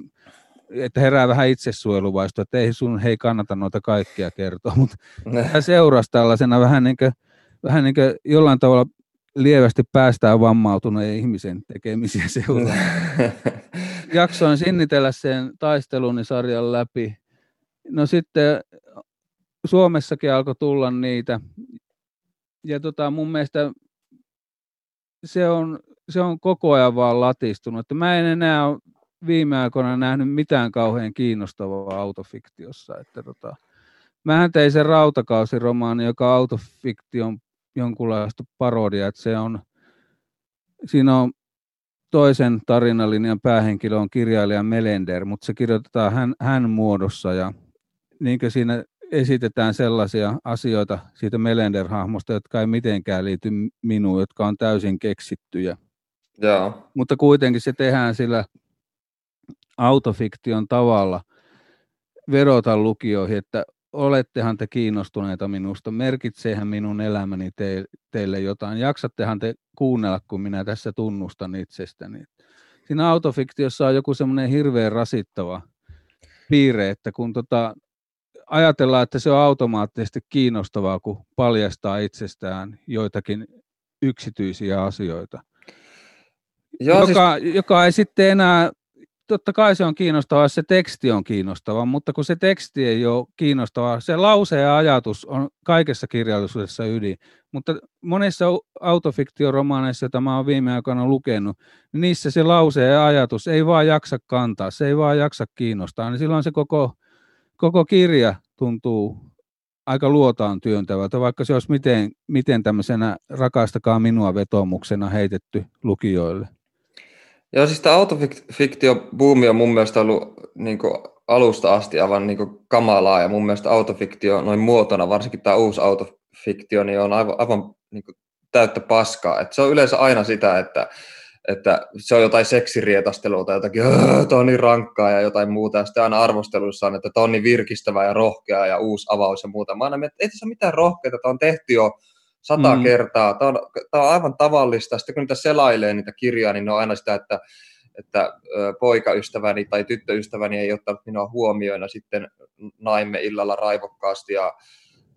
että herää vähän itsesuojeluvaisto, että ei sun hei kannata noita kaikkia kertoa, mutta <laughs> seurasi tällaisena vähän niin kuin, vähän niin kuin jollain tavalla lievästi päästään vammautuneen ihmisen tekemisiä <laughs> seuraa. <laughs> Jaksoin sinnitellä sen taistelun sarjan läpi. No sitten Suomessakin alkoi tulla niitä. Ja tota, mun mielestä se on, se on koko ajan vaan latistunut. Että mä en enää viime aikoina nähnyt mitään kauhean kiinnostavaa autofiktiossa. Että tota, mähän tein sen rautakausiromaani, joka autofiktion jonkunlaista parodia, että se on, siinä on toisen tarinalinian päähenkilö on kirjailija Melender, mutta se kirjoitetaan hän, hän muodossa ja niin kuin siinä esitetään sellaisia asioita siitä Melender-hahmosta, jotka ei mitenkään liity minuun, jotka on täysin keksittyjä. Joo. Mutta kuitenkin se tehdään sillä autofiktion tavalla vedota lukijoihin, että olettehan te kiinnostuneita minusta, merkitseehän minun elämäni te, teille jotain, jaksattehan te kuunnella, kun minä tässä tunnustan itsestäni. Siinä autofiktiossa on joku semmoinen hirveän rasittava piirre, että kun tota, ajatellaan, että se on automaattisesti kiinnostavaa, kun paljastaa itsestään joitakin yksityisiä asioita. Joo, joka, siis... joka ei sitten enää totta kai se on kiinnostavaa, se teksti on kiinnostava, mutta kun se teksti ei ole kiinnostava, se lause ja ajatus on kaikessa kirjallisuudessa ydin. Mutta monissa autofiktioromaaneissa, joita mä oon viime aikoina lukenut, niin niissä se lause ja ajatus ei vaan jaksa kantaa, se ei vaan jaksa kiinnostaa, niin silloin se koko, koko kirja tuntuu aika luotaan työntävältä, vaikka se olisi miten, miten tämmöisenä rakastakaa minua vetomuksena heitetty lukijoille. Joo, siis tämä autofiktio-buumi on mun mielestä ollut niin kuin alusta asti aivan niin kuin kamalaa, ja mun mielestä autofiktio noin muotona, varsinkin tämä uusi autofiktio, niin on aivan, aivan niin kuin täyttä paskaa. Et se on yleensä aina sitä, että, että se on jotain seksirietastelua tai jotakin, tämä on niin rankkaa ja jotain muuta, ja sitten aina arvosteluissa on, että tämä on niin virkistävää ja rohkeaa ja uusi avaus ja muuta. Mä aina mietin, että ei tässä ole mitään rohkeita, tämä on tehty jo sata mm. kertaa. Tämä on, tämä on aivan tavallista. Sitten kun niitä selailee niitä kirjoja, niin ne on aina sitä, että, että poikaystäväni tai tyttöystäväni ei ottanut minua huomioina. Sitten naimme illalla raivokkaasti. Ja,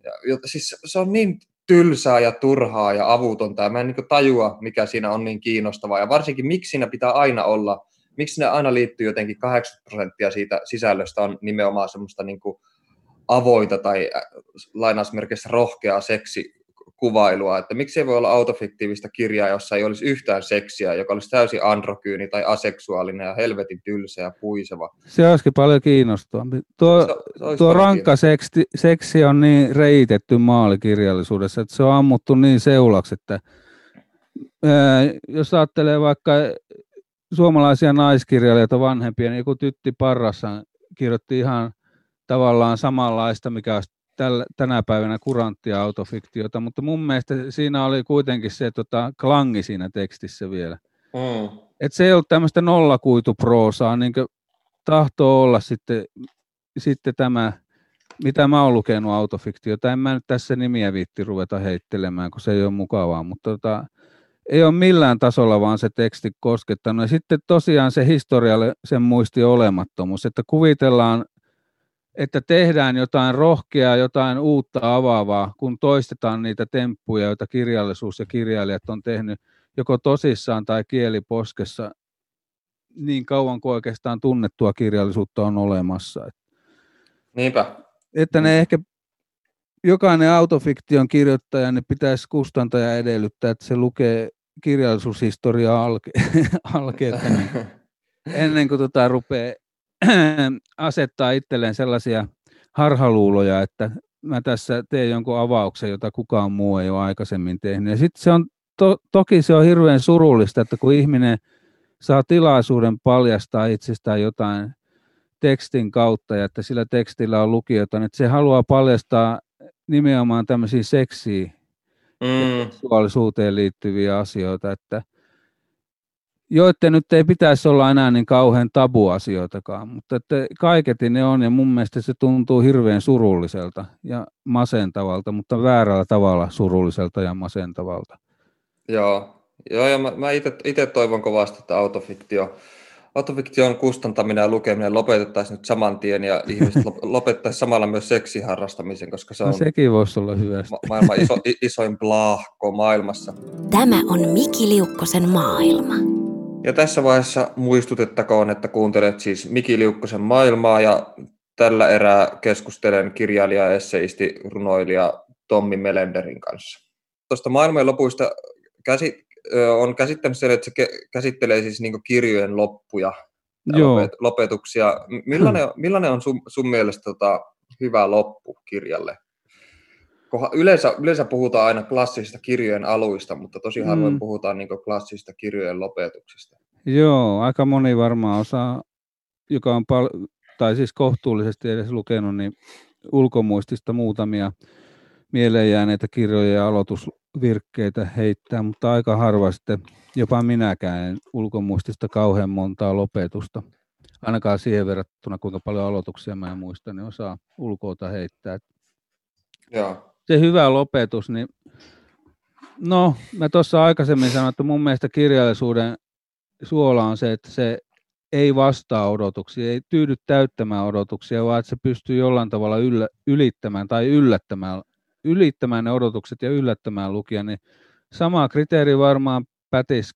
ja, siis se on niin tylsää ja turhaa ja avutonta. Ja mä en niin tajua, mikä siinä on niin kiinnostavaa. Ja varsinkin, miksi siinä pitää aina olla, miksi siinä aina liittyy jotenkin 80 prosenttia siitä sisällöstä on nimenomaan semmoista niin kuin avoita tai lainausmerkeissä rohkeaa seksi kuvailua, että miksi ei voi olla autofiktiivista kirjaa, jossa ei olisi yhtään seksiä, joka olisi täysin androkyyni tai aseksuaalinen ja helvetin tylsä ja puiseva. Se olisikin paljon kiinnostavampi. Tuo, se, tuo rankka seksi, seksi on niin reitetty maalikirjallisuudessa, että se on ammuttu niin seulaksi, että ää, jos ajattelee vaikka suomalaisia naiskirjailijoita vanhempia, niin joku Tytti Parrassa kirjoitti ihan tavallaan samanlaista, mikä olisi tällä, tänä päivänä kuranttia autofiktiota, mutta mun mielestä siinä oli kuitenkin se tota, klangi siinä tekstissä vielä. Mm. Et se ei ollut tämmöistä nollakuituproosaa, niin tahtoo olla sitten, sitten tämä, mitä mä oon lukenut autofiktiota. En mä nyt tässä nimiä viitti ruveta heittelemään, kun se ei ole mukavaa, mutta tota, ei ole millään tasolla vaan se teksti koskettanut. Ja sitten tosiaan se historialle sen muisti olemattomuus, että kuvitellaan että tehdään jotain rohkeaa, jotain uutta avaavaa, kun toistetaan niitä temppuja, joita kirjallisuus ja kirjailijat on tehnyt joko tosissaan tai kieliposkessa niin kauan kuin oikeastaan tunnettua kirjallisuutta on olemassa. Niinpä. Että ne ehkä jokainen autofiktion kirjoittaja niin pitäisi kustantaja edellyttää, että se lukee kirjallisuushistoriaa alke, <laughs> <laughs> ennen kuin tota rupeaa <clears throat> asettaa itselleen sellaisia harhaluuloja, että mä tässä teen jonkun avauksen, jota kukaan muu ei ole aikaisemmin tehnyt. Ja sitten se on, to, toki se on hirveän surullista, että kun ihminen saa tilaisuuden paljastaa itsestään jotain tekstin kautta ja että sillä tekstillä on lukijoita, niin että se haluaa paljastaa nimenomaan tämmöisiä seksiä mm. seksuaalisuuteen liittyviä asioita, että joiden nyt ei pitäisi olla enää niin kauhean tabuasioitakaan, mutta että kaiketi ne on ja mun mielestä se tuntuu hirveän surulliselta ja masentavalta, mutta väärällä tavalla surulliselta ja masentavalta. Joo, Joo ja mä, mä itse toivon kovasti, että autofiktio, autofiktion kustantaminen ja lukeminen lopetettaisiin nyt saman tien ja ihmiset <laughs> lopettaisiin samalla myös seksiharrastamisen, koska se no on no, sekin voisi olla hyvä. Ma- maailman iso, isoin plaahko maailmassa. Tämä on Miki Liukkosen maailma. Ja tässä vaiheessa muistutettakoon, että kuuntelet siis Miki Liukkosen maailmaa ja tällä erää keskustelen kirjailija ja esseisti runoilija Tommi Melenderin kanssa. Tuosta maailmojen lopuista käsi, on käsittänyt sen, että se käsittelee siis niin kirjojen loppuja Joo. lopetuksia. Millainen, <clears throat> millainen on sun, sun mielestä tota, hyvä loppu kirjalle? Yleensä, yleensä puhutaan aina klassisista kirjojen aluista, mutta tosi harvoin mm. puhutaan niin klassisista kirjojen lopetuksista. Joo, aika moni varmaan osaa, joka on pal- tai siis kohtuullisesti edes lukenut, niin ulkomuistista muutamia mieleen jääneitä kirjoja ja aloitusvirkkeitä heittää, mutta aika harva sitten, jopa minäkään en ulkomuistista kauhean montaa lopetusta. Ainakaan siihen verrattuna, kuinka paljon aloituksia mä en muista, niin osaa ulkoota heittää. Joo. Se hyvä lopetus, niin no, mä tuossa aikaisemmin sanoin, että mun mielestä kirjallisuuden suola on se, että se ei vastaa odotuksia, ei tyydy täyttämään odotuksia, vaan että se pystyy jollain tavalla yllä, ylittämään tai yllättämään, ylittämään ne odotukset ja yllättämään lukijan, niin sama kriteeri varmaan pätisi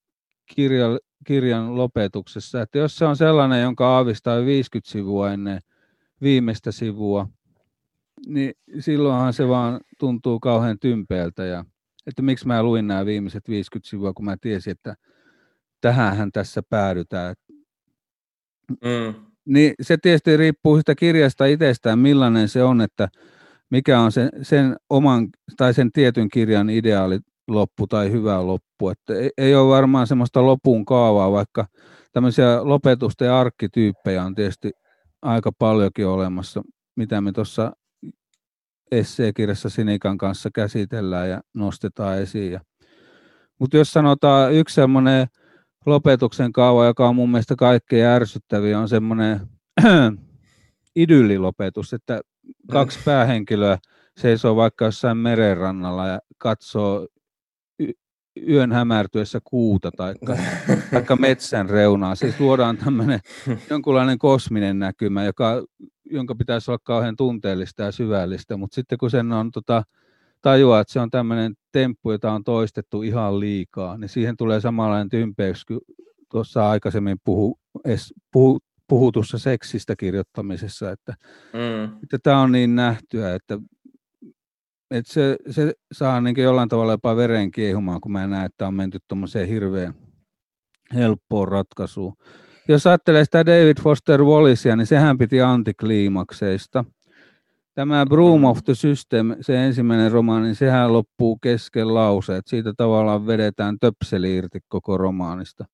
kirja, kirjan lopetuksessa, että jos se on sellainen, jonka aavistaa 50 sivua ennen viimeistä sivua, niin silloinhan se vaan tuntuu kauhean tympeältä ja että miksi mä luin nämä viimeiset 50 sivua, kun mä tiesin, että tähänhän tässä päädytään. Mm. Niin se tietysti riippuu sitä kirjasta itsestään, millainen se on, että mikä on sen, sen oman tai sen tietyn kirjan ideaali loppu tai hyvä loppu. Että ei, ei ole varmaan semmoista lopun kaavaa, vaikka tämmöisiä lopetusten ja arkkityyppejä on tietysti aika paljonkin olemassa, mitä me tuossa esseekirjassa Sinikan kanssa käsitellään ja nostetaan esiin. Mutta jos sanotaan yksi semmoinen lopetuksen kaava, joka on mun mielestä kaikkein ärsyttäviä, on semmoinen <clears throat> idyllilopetus, että kaksi mm. päähenkilöä seisoo vaikka jossain merenrannalla ja katsoo yön hämärtyessä kuuta tai <laughs> metsän reunaa. Siis luodaan tämmöinen <laughs> jonkunlainen kosminen näkymä, joka, jonka pitäisi olla kauhean tunteellista ja syvällistä, mutta sitten kun sen on tota, tajua, että se on tämmöinen temppu, jota on toistettu ihan liikaa, niin siihen tulee samanlainen tympeys kuin tuossa aikaisemmin puhu, es, puhu, puhutussa seksistä kirjoittamisessa, että, mm. että tämä on niin nähtyä, että, että se, se saa niin jollain tavalla jopa veren kiehumaan, kun mä näen, että on menty tuommoiseen hirveän helppoon ratkaisuun. Jos ajattelee sitä David Foster Wallisia, niin sehän piti antikliimakseista – Tämä Broom of the System, se ensimmäinen romaani, niin sehän loppuu kesken lause, että siitä tavallaan vedetään töpseli irti koko romaanista.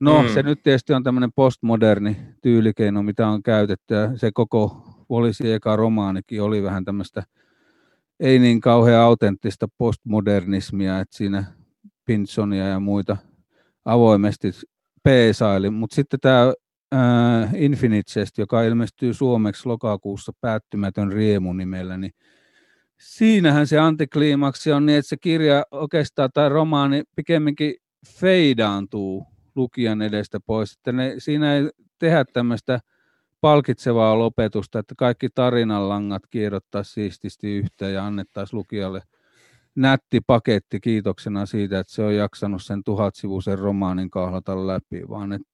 No, mm. se nyt tietysti on tämmöinen postmoderni tyylikeino, mitä on käytetty, ja se koko olisi eka romaanikin oli vähän tämmöistä ei niin kauhean autenttista postmodernismia, että siinä Pinsonia ja muita avoimesti peesaili, mutta sitten tämä äh, Infinite Chest, joka ilmestyy suomeksi lokakuussa päättymätön riemu nimellä, niin siinähän se antikliimaksi on niin, että se kirja oikeastaan tai romaani pikemminkin feidaantuu lukijan edestä pois, että ne, siinä ei tehdä tämmöistä palkitsevaa lopetusta, että kaikki tarinanlangat kierrottaisi siististi yhteen ja annettaisiin lukijalle nätti paketti kiitoksena siitä, että se on jaksanut sen tuhatsivuisen romaanin kahlata läpi, vaan että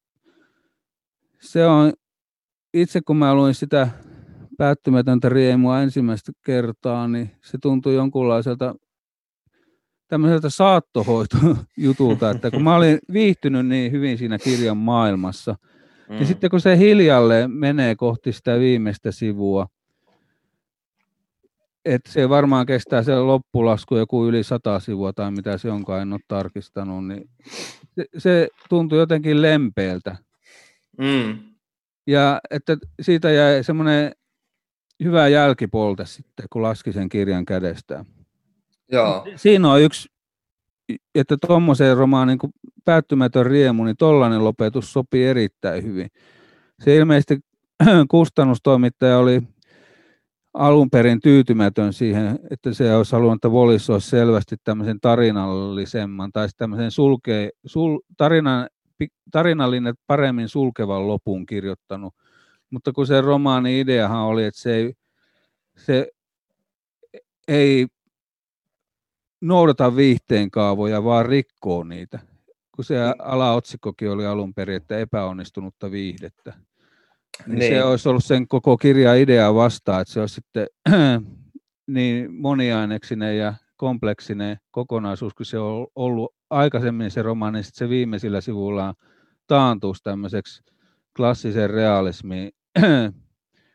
se on, itse kun mä luin sitä päättymätöntä riemua ensimmäistä kertaa, niin se tuntui jonkunlaiselta tämmöiseltä saattohoitojutulta, että kun mä olin viihtynyt niin hyvin siinä kirjan maailmassa, niin mm. niin sitten kun se hiljalle menee kohti sitä viimeistä sivua, että se varmaan kestää se loppulasku joku yli sata sivua tai mitä se onkaan, en ole tarkistanut, niin se, se tuntui jotenkin lempeältä. Mm. Ja että siitä jäi semmoinen hyvä jälkipolte sitten, kun laski sen kirjan kädestään. Joo. Siinä on yksi että tuommoiseen romaanin kuin päättymätön riemu, niin tollainen lopetus sopii erittäin hyvin. Se ilmeisesti <clears throat> kustannustoimittaja oli alun perin tyytymätön siihen, että se olisi halunnut, että Wallis olisi selvästi tämmöisen tarinallisemman tai tämmöisen sulke, sul, tarinan, tarinallinen paremmin sulkevan lopun kirjoittanut. Mutta kun se romaani ideahan oli, että se ei, se ei noudata viihteen kaavoja, vaan rikkoo niitä. Kun se mm. alaotsikkokin oli alun perin, että epäonnistunutta viihdettä. Niin, niin. Se olisi ollut sen koko kirjan idea vastaan, että se olisi sitten <clears throat> niin moniaineksinen ja kompleksinen kokonaisuus, kun se on ollut aikaisemmin se romaani, niin se viimeisillä sivuillaan taantuisi tämmöiseksi klassisen realismin <clears throat>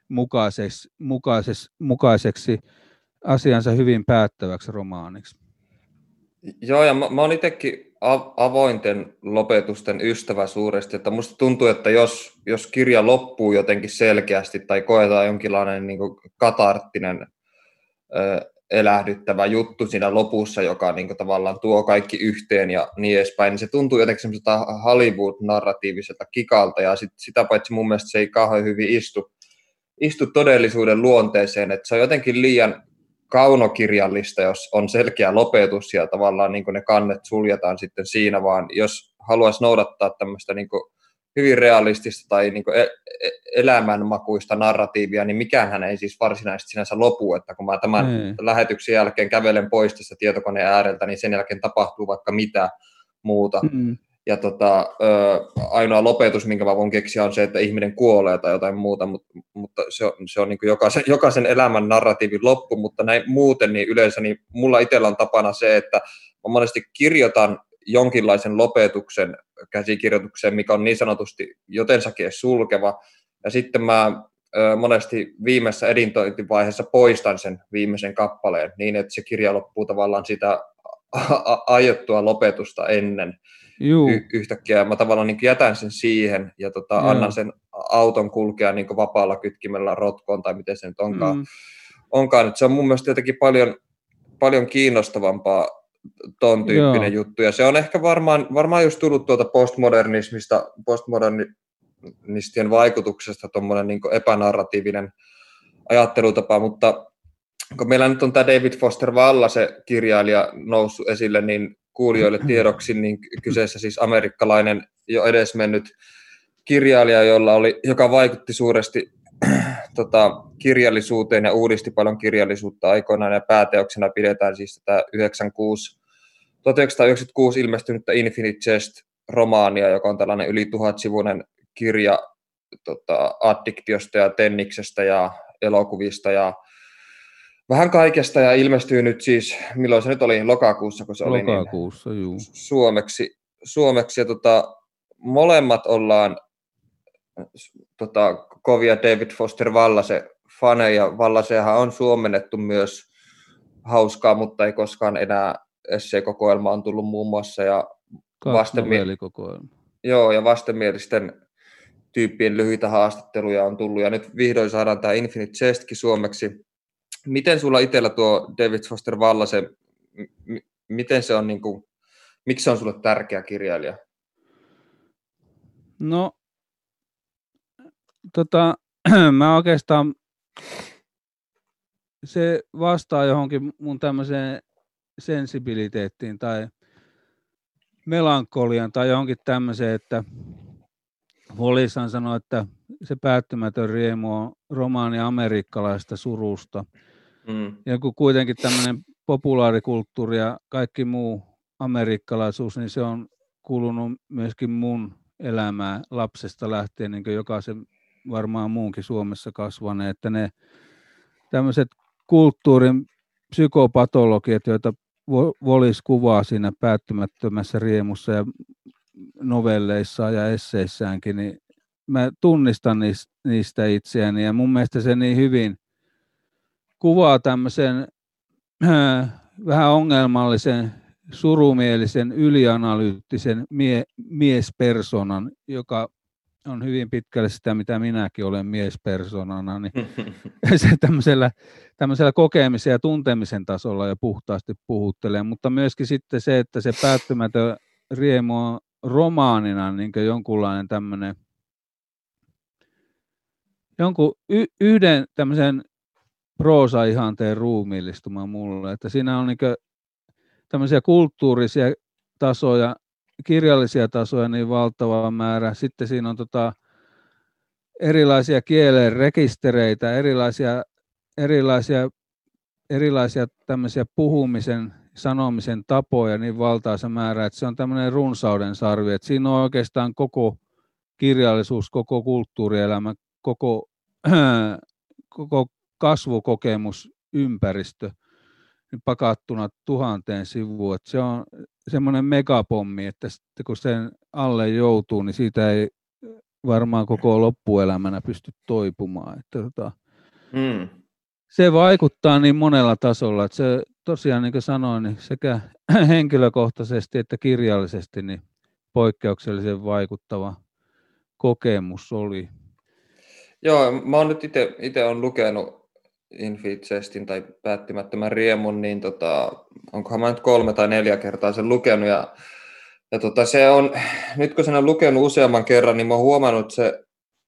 mukaiseksi, mukaiseksi, mukaiseksi asiansa hyvin päättäväksi romaaniksi. Joo, ja mä, mä oon itsekin avointen lopetusten ystävä suuresti, että musta tuntuu, että jos, jos kirja loppuu jotenkin selkeästi tai koetaan jonkinlainen niin katarttinen ö, elähdyttävä juttu siinä lopussa, joka niin kuin, tavallaan tuo kaikki yhteen ja niin edespäin, niin se tuntuu jotenkin semmoiselta Hollywood-narratiiviselta kikalta, ja sit, sitä paitsi mun mielestä se ei kauhean hyvin istu, istu todellisuuden luonteeseen, että se on jotenkin liian kaunokirjallista, jos on selkeä lopetus ja tavallaan niin ne kannet suljetaan sitten siinä, vaan jos haluaisi noudattaa tämmöistä niin hyvin realistista tai niin e-, e-, elämänmakuista narratiivia, niin mikään hän ei siis varsinaisesti sinänsä lopu, että kun mä tämän mm. lähetyksen jälkeen kävelen pois tästä tietokoneen ääreltä, niin sen jälkeen tapahtuu vaikka mitä muuta. Mm. Ja tota, ö, ainoa lopetus, minkä mä voin keksiä, on se, että ihminen kuolee tai jotain muuta, mutta, mutta se on, se on niin jokaisen, jokaisen elämän narratiivin loppu, mutta näin muuten niin yleensä niin mulla itsellä on tapana se, että mä monesti kirjoitan jonkinlaisen lopetuksen käsikirjoitukseen, mikä on niin sanotusti jotensakin sulkeva, ja sitten mä monesti viimeisessä editointivaiheessa poistan sen viimeisen kappaleen niin, että se kirja loppuu tavallaan sitä aiottua lopetusta ennen. Juu. Y- yhtäkkiä. Mä tavallaan niin jätän sen siihen ja tota, annan sen auton kulkea niin vapaalla kytkimellä rotkoon tai miten se nyt onkaan. Mm. onkaan. Et se on mun mielestä jotenkin paljon, paljon kiinnostavampaa ton tyyppinen Joo. juttu. Ja se on ehkä varmaan, varmaan just tullut tuolta postmodernismista, postmodernistien vaikutuksesta tuommoinen niin epänarratiivinen ajattelutapa, mutta kun meillä nyt on tämä David Foster Valla, se kirjailija, noussut esille, niin kuulijoille tiedoksi, niin kyseessä siis amerikkalainen jo edesmennyt kirjailija, jolla oli, joka vaikutti suuresti <clears throat> tota, kirjallisuuteen ja uudisti paljon kirjallisuutta aikoinaan. Ja pääteoksena pidetään siis tätä 96, 1996 ilmestynyttä Infinite Chest-romaania, joka on tällainen yli tuhatsivuinen kirja tota, addiktiosta ja tenniksestä ja elokuvista ja vähän kaikesta ja ilmestyy nyt siis, milloin se nyt oli, lokakuussa, kun se lokakuussa, oli lokakuussa, niin, juu. suomeksi, suomeksi. Ja tota, molemmat ollaan tota, kovia David Foster Vallase faneja. Vallasehan on suomennettu myös hauskaa, mutta ei koskaan enää esseekokoelma on tullut muun muassa. Ja vastenmie- Joo, ja vastenmielisten tyyppien lyhyitä haastatteluja on tullut, ja nyt vihdoin saadaan tämä Infinite Chestkin suomeksi miten sulla itsellä tuo David Foster Vallase, m- miten se on, niin kuin, miksi se on sulle tärkeä kirjailija? No, tota, <clears throat> mä oikeastaan, se vastaa johonkin mun tämmöiseen sensibiliteettiin tai melankolian tai johonkin tämmöiseen, että Wallishan sanoi, että se päättymätön riemu on romaani amerikkalaista surusta – Mm. Ja kun kuitenkin tämmöinen populaarikulttuuri ja kaikki muu amerikkalaisuus, niin se on kuulunut myöskin mun elämään lapsesta lähtien, niin kuin jokaisen varmaan muunkin Suomessa kasvaneen, että ne tämmöiset kulttuurin psykopatologiat, joita Volis kuvaa siinä päättymättömässä riemussa ja novelleissa ja esseissäänkin, niin mä tunnistan niistä itseäni ja mun mielestä se niin hyvin kuvaa tämmöisen äh, <clears throat> vähän ongelmallisen, surumielisen, ylianalyyttisen mie- miespersonan, joka on hyvin pitkälle sitä, mitä minäkin olen miespersonana, niin <laughs> se tämmöisellä, tämmöisellä kokemisen ja tuntemisen tasolla jo puhtaasti puhuttelee, mutta myöskin sitten se, että se päättymätön riemu on romaanina niin jonkunlainen tämmöinen, jonkun y- yhden tämmöisen proosa-ihanteen ruumiillistuma mulle, että siinä on niin tämmöisiä kulttuurisia tasoja, kirjallisia tasoja niin valtava määrä. Sitten siinä on tota erilaisia kielen rekistereitä, erilaisia, erilaisia, erilaisia tämmöisiä puhumisen, sanomisen tapoja niin valtaisa määrä, että se on tämmöinen runsauden sarvi, että siinä on oikeastaan koko kirjallisuus, koko kulttuurielämä, koko, <clears throat> koko kasvukokemus, ympäristö – pakattuna tuhanteen sivuun. Että se on semmoinen megapommi, että sitten kun sen alle joutuu, niin siitä ei varmaan koko loppuelämänä pysty toipumaan. Että tota, mm. Se vaikuttaa niin monella tasolla, että se tosiaan niin kuin sanoin, niin sekä <clears throat> henkilökohtaisesti että kirjallisesti niin poikkeuksellisen vaikuttava kokemus oli. Joo, mä oon nyt itse on lukenut Infinite tai päättymättömän riemun, niin tota, onkohan mä nyt kolme tai neljä kertaa sen lukenut. Ja, ja tota, se on, nyt kun sen on lukenut useamman kerran, niin mä oon huomannut, että se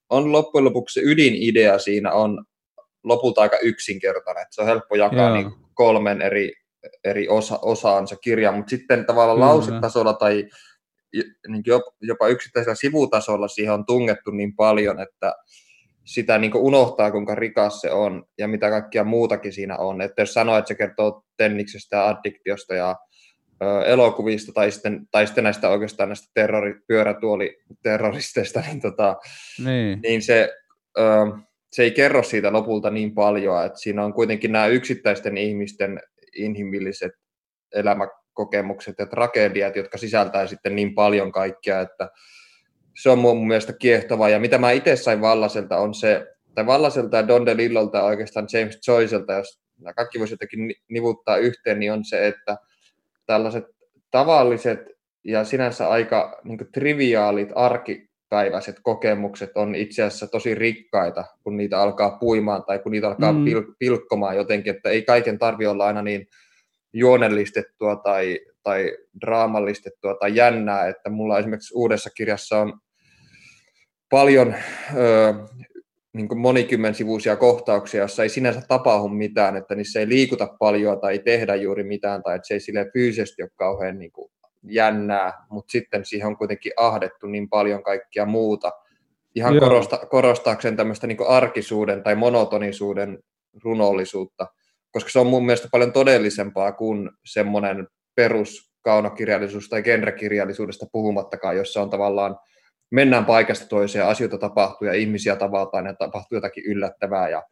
on loppujen lopuksi se ydinidea siinä on lopulta aika yksinkertainen. Että se on helppo jakaa niin kolmen eri, eri osa, osaan se kirja, mutta sitten tavallaan mm-hmm. lausetasolla tai niin jopa yksittäisellä sivutasolla siihen on tungettu niin paljon, että sitä niin unohtaa, kuinka rikas se on ja mitä kaikkia muutakin siinä on. Että jos sanoo, että se kertoo tenniksestä ja addiktiosta ja ö, elokuvista tai sitten, tai sitten näistä oikeastaan näistä terrori, pyörätuoliterroristeista, <laughs> niin, tota, niin. niin se, ö, se ei kerro siitä lopulta niin paljon, että siinä on kuitenkin nämä yksittäisten ihmisten inhimilliset elämäkokemukset ja tragediat, jotka sisältää sitten niin paljon kaikkea, että se on mun mielestä kiehtovaa. Ja mitä mä itse sain Vallaselta on se, tai Vallaselta ja Don DeLillolta oikeastaan James Joycelta, jos nämä kaikki voisi jotenkin nivuttaa yhteen, niin on se, että tällaiset tavalliset ja sinänsä aika niin triviaalit arkipäiväiset kokemukset on itse asiassa tosi rikkaita, kun niitä alkaa puimaan tai kun niitä alkaa mm. pil- pilkkomaan jotenkin, että ei kaiken tarvi olla aina niin juonellistettua tai, tai draamallistettua tai jännää, että mulla esimerkiksi uudessa kirjassa on paljon ö, niin monikymmensivuisia kohtauksia, joissa ei sinänsä tapahdu mitään, että niissä ei liikuta paljon tai ei tehdä juuri mitään, tai että se ei sille fyysisesti ole kauhean niin kuin, jännää, mutta sitten siihen on kuitenkin ahdettu niin paljon kaikkia muuta, ihan korosta, korostaakseen tämmöistä niin arkisuuden tai monotonisuuden runollisuutta, koska se on mun mielestä paljon todellisempaa kuin semmoinen perus kaunokirjallisuus tai genrekirjallisuudesta puhumattakaan, jossa on tavallaan mennään paikasta toiseen, asioita tapahtuu ja ihmisiä tavataan ja tapahtuu jotakin yllättävää ja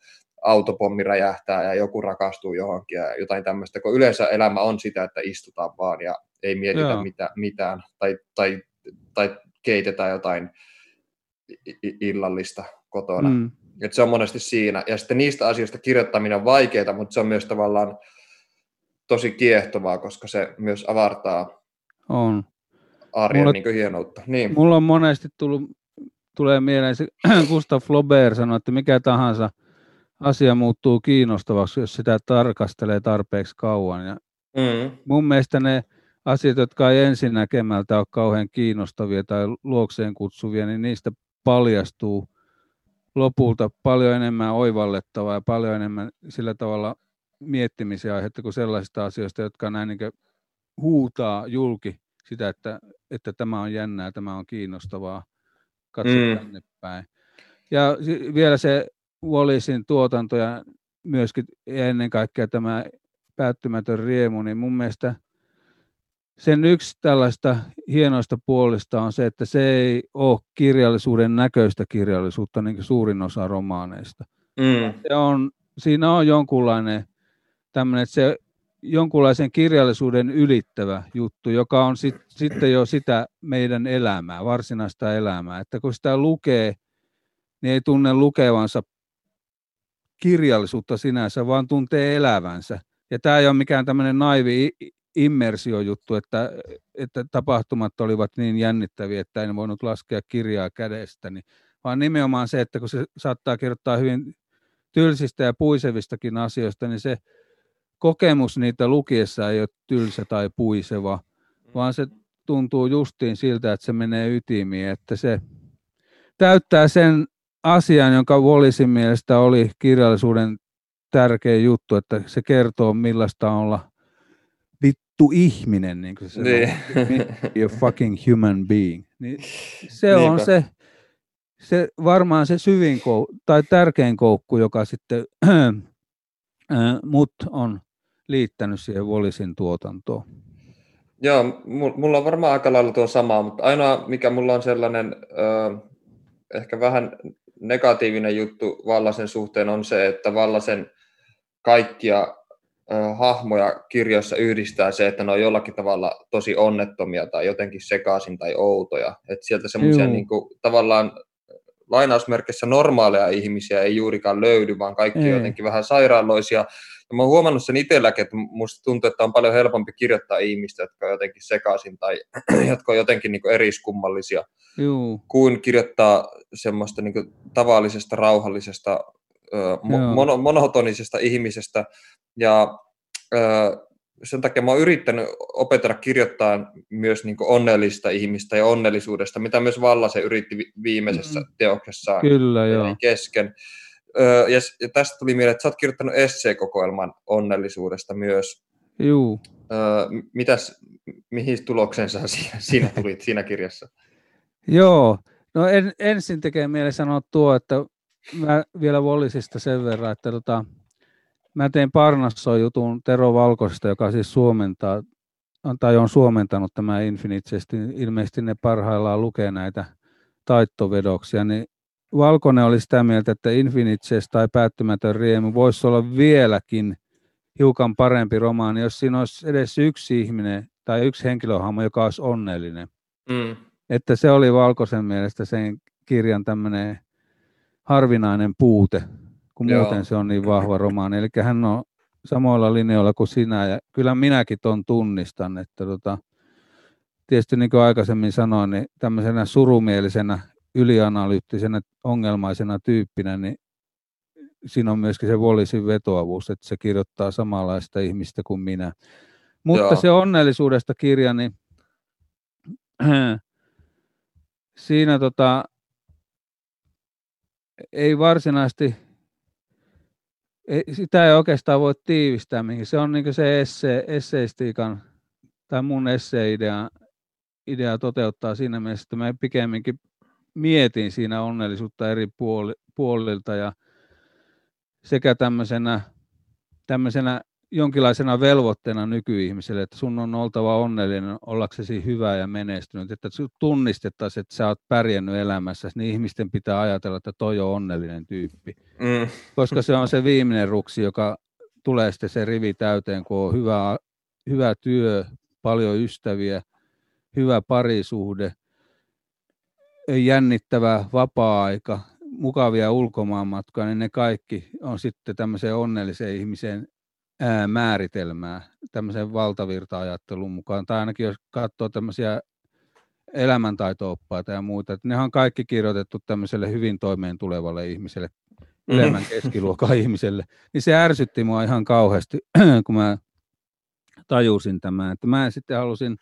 autopommi räjähtää ja joku rakastuu johonkin ja jotain tämmöistä, kun yleensä elämä on sitä, että istutaan vaan ja ei mietitä mitä, mitään tai, tai, tai keitetään jotain illallista kotona. Mm. Et se on monesti siinä. Ja sitten niistä asioista kirjoittaminen on vaikeaa, mutta se on myös tavallaan tosi kiehtovaa, koska se myös avartaa on arjen mulla, niin hienoutta. Niin. Mulla on monesti tullut, tulee mieleen, se <clears throat> Gustav Flaubert sanoi, että mikä tahansa asia muuttuu kiinnostavaksi, jos sitä tarkastelee tarpeeksi kauan. Ja mm. Mun mielestä ne asiat, jotka ei ensin näkemältä ole kauhean kiinnostavia tai luokseen kutsuvia, niin niistä paljastuu lopulta paljon enemmän oivallettavaa ja paljon enemmän sillä tavalla miettimisiä aihetta kuin sellaisista asioista, jotka näin niin huutaa julki sitä, että, että tämä on jännää, tämä on kiinnostavaa, katso mm. tänne päin. Ja vielä se Wallisin tuotanto ja myöskin ja ennen kaikkea tämä päättymätön riemu, niin mun mielestä sen yksi tällaista hienoista puolista on se, että se ei ole kirjallisuuden näköistä kirjallisuutta, niin kuin suurin osa romaaneista. Mm. Se on, siinä on jonkunlainen tämmöinen, että se jonkunlaisen kirjallisuuden ylittävä juttu, joka on sit, sitten jo sitä meidän elämää, varsinaista elämää. Että kun sitä lukee, niin ei tunne lukevansa kirjallisuutta sinänsä, vaan tuntee elävänsä. Ja tämä ei ole mikään tämmöinen naivi immersiojuttu, että, että tapahtumat olivat niin jännittäviä, että en voinut laskea kirjaa kädestäni, vaan nimenomaan se, että kun se saattaa kirjoittaa hyvin tylsistä ja puisevistakin asioista, niin se kokemus niitä lukiessa ei ole tylsä tai puiseva, vaan se tuntuu justiin siltä, että se menee ytimiin, että se täyttää sen asian, jonka Wallisin mielestä oli kirjallisuuden tärkeä juttu, että se kertoo millaista on olla vittu ihminen, niin kuin se niin. sanoo, a fucking human being. Niin se Niinpä. on se, se, varmaan se syvin kou, tai tärkein koukku, joka sitten <clears throat> mut on liittänyt siihen Wallisin tuotantoon. Joo, mulla on varmaan aika lailla tuo sama, mutta ainoa mikä mulla on sellainen äh, ehkä vähän negatiivinen juttu Vallasen suhteen on se, että Vallasen kaikkia äh, hahmoja kirjoissa yhdistää se, että ne on jollakin tavalla tosi onnettomia tai jotenkin sekaisin tai outoja. Että sieltä semmoisia niin tavallaan lainausmerkissä normaaleja ihmisiä ei juurikaan löydy, vaan kaikki ei. jotenkin vähän sairaaloisia. Ja mä oon huomannut sen itselläkin, että musta tuntuu, että on paljon helpompi kirjoittaa ihmistä, jotka on jotenkin sekaisin tai <clears throat> jotka on jotenkin niin eriskummallisia, Juu. kuin kirjoittaa semmoista niin tavallisesta, rauhallisesta, mono, monotonisesta ihmisestä. Ja sen takia mä oon yrittänyt opetella kirjoittaa myös niin onnellista ihmistä ja onnellisuudesta, mitä myös Vallase yritti viimeisessä mm. teoksessaan Kyllä, joo. kesken. Ja, ja tästä tuli mieleen, että sä oot kirjoittanut esseekokoelman onnellisuudesta myös. Juu. Mitäs, mihin tulokseen sä <laughs> siinä tulit siinä kirjassa? Joo, no en, ensin tekee mieli sanoa tuo, että mä vielä Wallisista sen verran, että tota, mä tein Parnassoon jutun Tero Valkosesta, joka siis suomentaa, tai on suomentanut tämä Infinitesti, ilmeisesti ne parhaillaan lukee näitä taittovedoksia, niin Valkonen oli sitä mieltä, että Infinite tai Päättymätön riemu voisi olla vieläkin hiukan parempi romaani, jos siinä olisi edes yksi ihminen tai yksi henkilöhahmo, joka olisi onnellinen. Mm. Että se oli Valkoisen mielestä sen kirjan tämmöinen harvinainen puute, kun Joo. muuten se on niin vahva romaani. Eli hän on samoilla linjoilla kuin sinä, ja kyllä minäkin tuon tunnistan, että tota, tietysti niin kuin aikaisemmin sanoin, niin tämmöisenä surumielisenä ylianalyyttisenä ongelmaisena tyyppinä, niin siinä on myöskin se Wallisin vetoavuus, että se kirjoittaa samanlaista ihmistä kuin minä. Mutta Joo. se onnellisuudesta kirja, niin <clears throat> siinä tota, ei varsinaisesti, ei, sitä ei oikeastaan voi tiivistää mihin. Se on niin se esse, esseistiikan tai mun esseidea idea toteuttaa siinä mielessä, että me pikemminkin mietin siinä onnellisuutta eri puoli, puolilta ja sekä tämmöisenä, tämmöisenä jonkinlaisena velvoitteena nykyihmiselle, että sun on oltava onnellinen ollaksesi hyvä ja menestynyt, että tunnistettaisiin, että sä oot pärjännyt elämässä, niin ihmisten pitää ajatella, että toi on onnellinen tyyppi. Mm. Koska se on se viimeinen ruksi, joka tulee sitten se rivi täyteen, kun on hyvä, hyvä työ, paljon ystäviä, hyvä parisuhde – jännittävä vapaa-aika, mukavia ulkomaanmatkoja, niin ne kaikki on sitten tämmöiseen onnelliseen ihmiseen ää, määritelmää tämmöisen valtavirta-ajattelun mukaan. Tai ainakin jos katsoo tämmöisiä elämäntaito-oppaita ja muita, että ne on kaikki kirjoitettu tämmöiselle hyvin toimeen tulevalle ihmiselle, ylemmän mm. keskiluokan <laughs> ihmiselle, niin se ärsytti mua ihan kauheasti, <clears throat> kun mä tajusin tämän. Että mä sitten halusin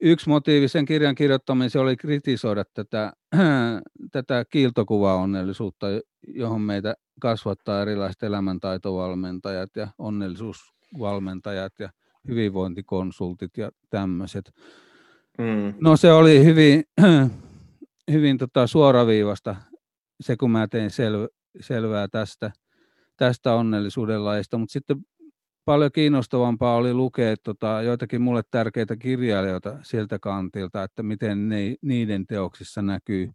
yksi motiivi sen kirjan kirjoittamiseen oli kritisoida tätä, <clears throat> tätä kiiltokuvaonnellisuutta, johon meitä kasvattaa erilaiset elämäntaitovalmentajat ja onnellisuusvalmentajat ja hyvinvointikonsultit ja tämmöiset. Mm. No se oli hyvin, <clears throat> hyvin tota suoraviivasta se, kun mä tein sel, selvää tästä, tästä onnellisuuden laista, mutta sitten paljon kiinnostavampaa oli lukea tota, joitakin mulle tärkeitä kirjailijoita sieltä kantilta, että miten ne, niiden teoksissa näkyy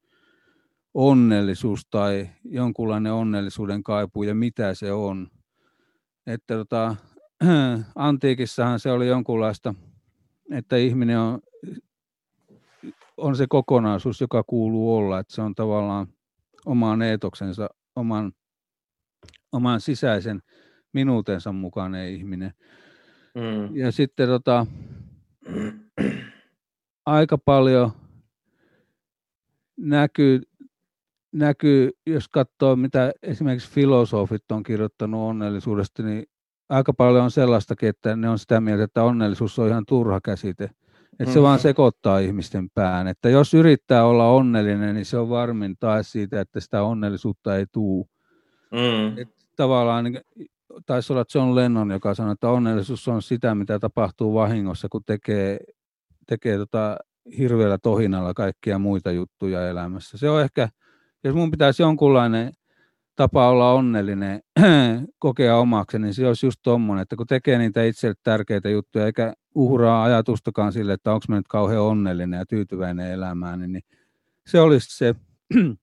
onnellisuus tai jonkunlainen onnellisuuden kaipu ja mitä se on. Että tota, <clears throat> antiikissahan se oli jonkunlaista, että ihminen on, on se kokonaisuus, joka kuuluu olla, että se on tavallaan oman eetoksensa, oman, oman sisäisen minuutensa mukainen ihminen. Mm. Ja sitten tota, aika paljon näkyy, näkyy, jos katsoo mitä esimerkiksi filosofit on kirjoittanut onnellisuudesta, niin aika paljon on sellaistakin, että ne on sitä mieltä, että onnellisuus on ihan turha käsite. Että se mm. vaan sekoittaa ihmisten pään. Että jos yrittää olla onnellinen, niin se on varmin taas siitä, että sitä onnellisuutta ei tule. Mm. Et tavallaan niin taisi olla John Lennon, joka sanoi, että onnellisuus on sitä, mitä tapahtuu vahingossa, kun tekee, tekee tota hirveällä tohinalla kaikkia muita juttuja elämässä. Se on ehkä, jos mun pitäisi jonkunlainen tapa olla onnellinen, <clears throat> kokea omaksi, niin se olisi just tuommoinen, että kun tekee niitä itselle tärkeitä juttuja, eikä uhraa ajatustakaan sille, että onko mä nyt kauhean onnellinen ja tyytyväinen elämään, niin se olisi se, <clears throat>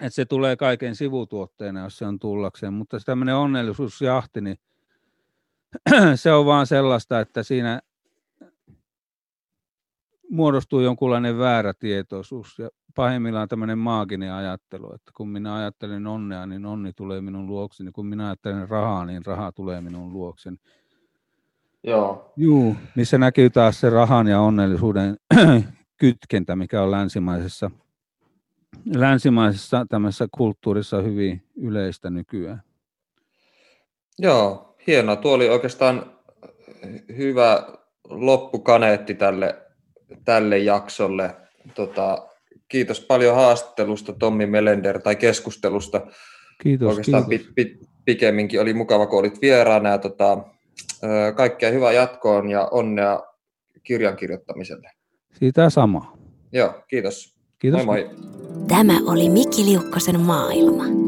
että se tulee kaiken sivutuotteena, jos se on tullakseen. Mutta se tämmöinen onnellisuusjahti, niin <clears throat> se on vaan sellaista, että siinä muodostuu jonkunlainen väärä tietoisuus ja pahimmillaan tämmöinen maaginen ajattelu, että kun minä ajattelen onnea, niin onni tulee minun luokseni, kun minä ajattelen rahaa, niin raha tulee minun luokseni. Joo. Juu, missä näkyy taas se rahan ja onnellisuuden <clears throat> kytkentä, mikä on länsimaisessa, länsimaisessa tämmöisessä kulttuurissa hyvin yleistä nykyään. Joo, hienoa. Tuo oli oikeastaan hyvä loppukaneetti tälle, tälle jaksolle. Tota, kiitos paljon haastattelusta Tommi Melender tai keskustelusta. Kiitos, Oikeastaan kiitos. Pi, pi, pikemminkin oli mukava, kun olit vieraana ja tota, kaikkea hyvää jatkoon ja onnea kirjan kirjoittamiselle. Siitä sama. Joo, kiitos. Kiitos. Moi moi. Tämä oli Mikki Liukkosen maailma.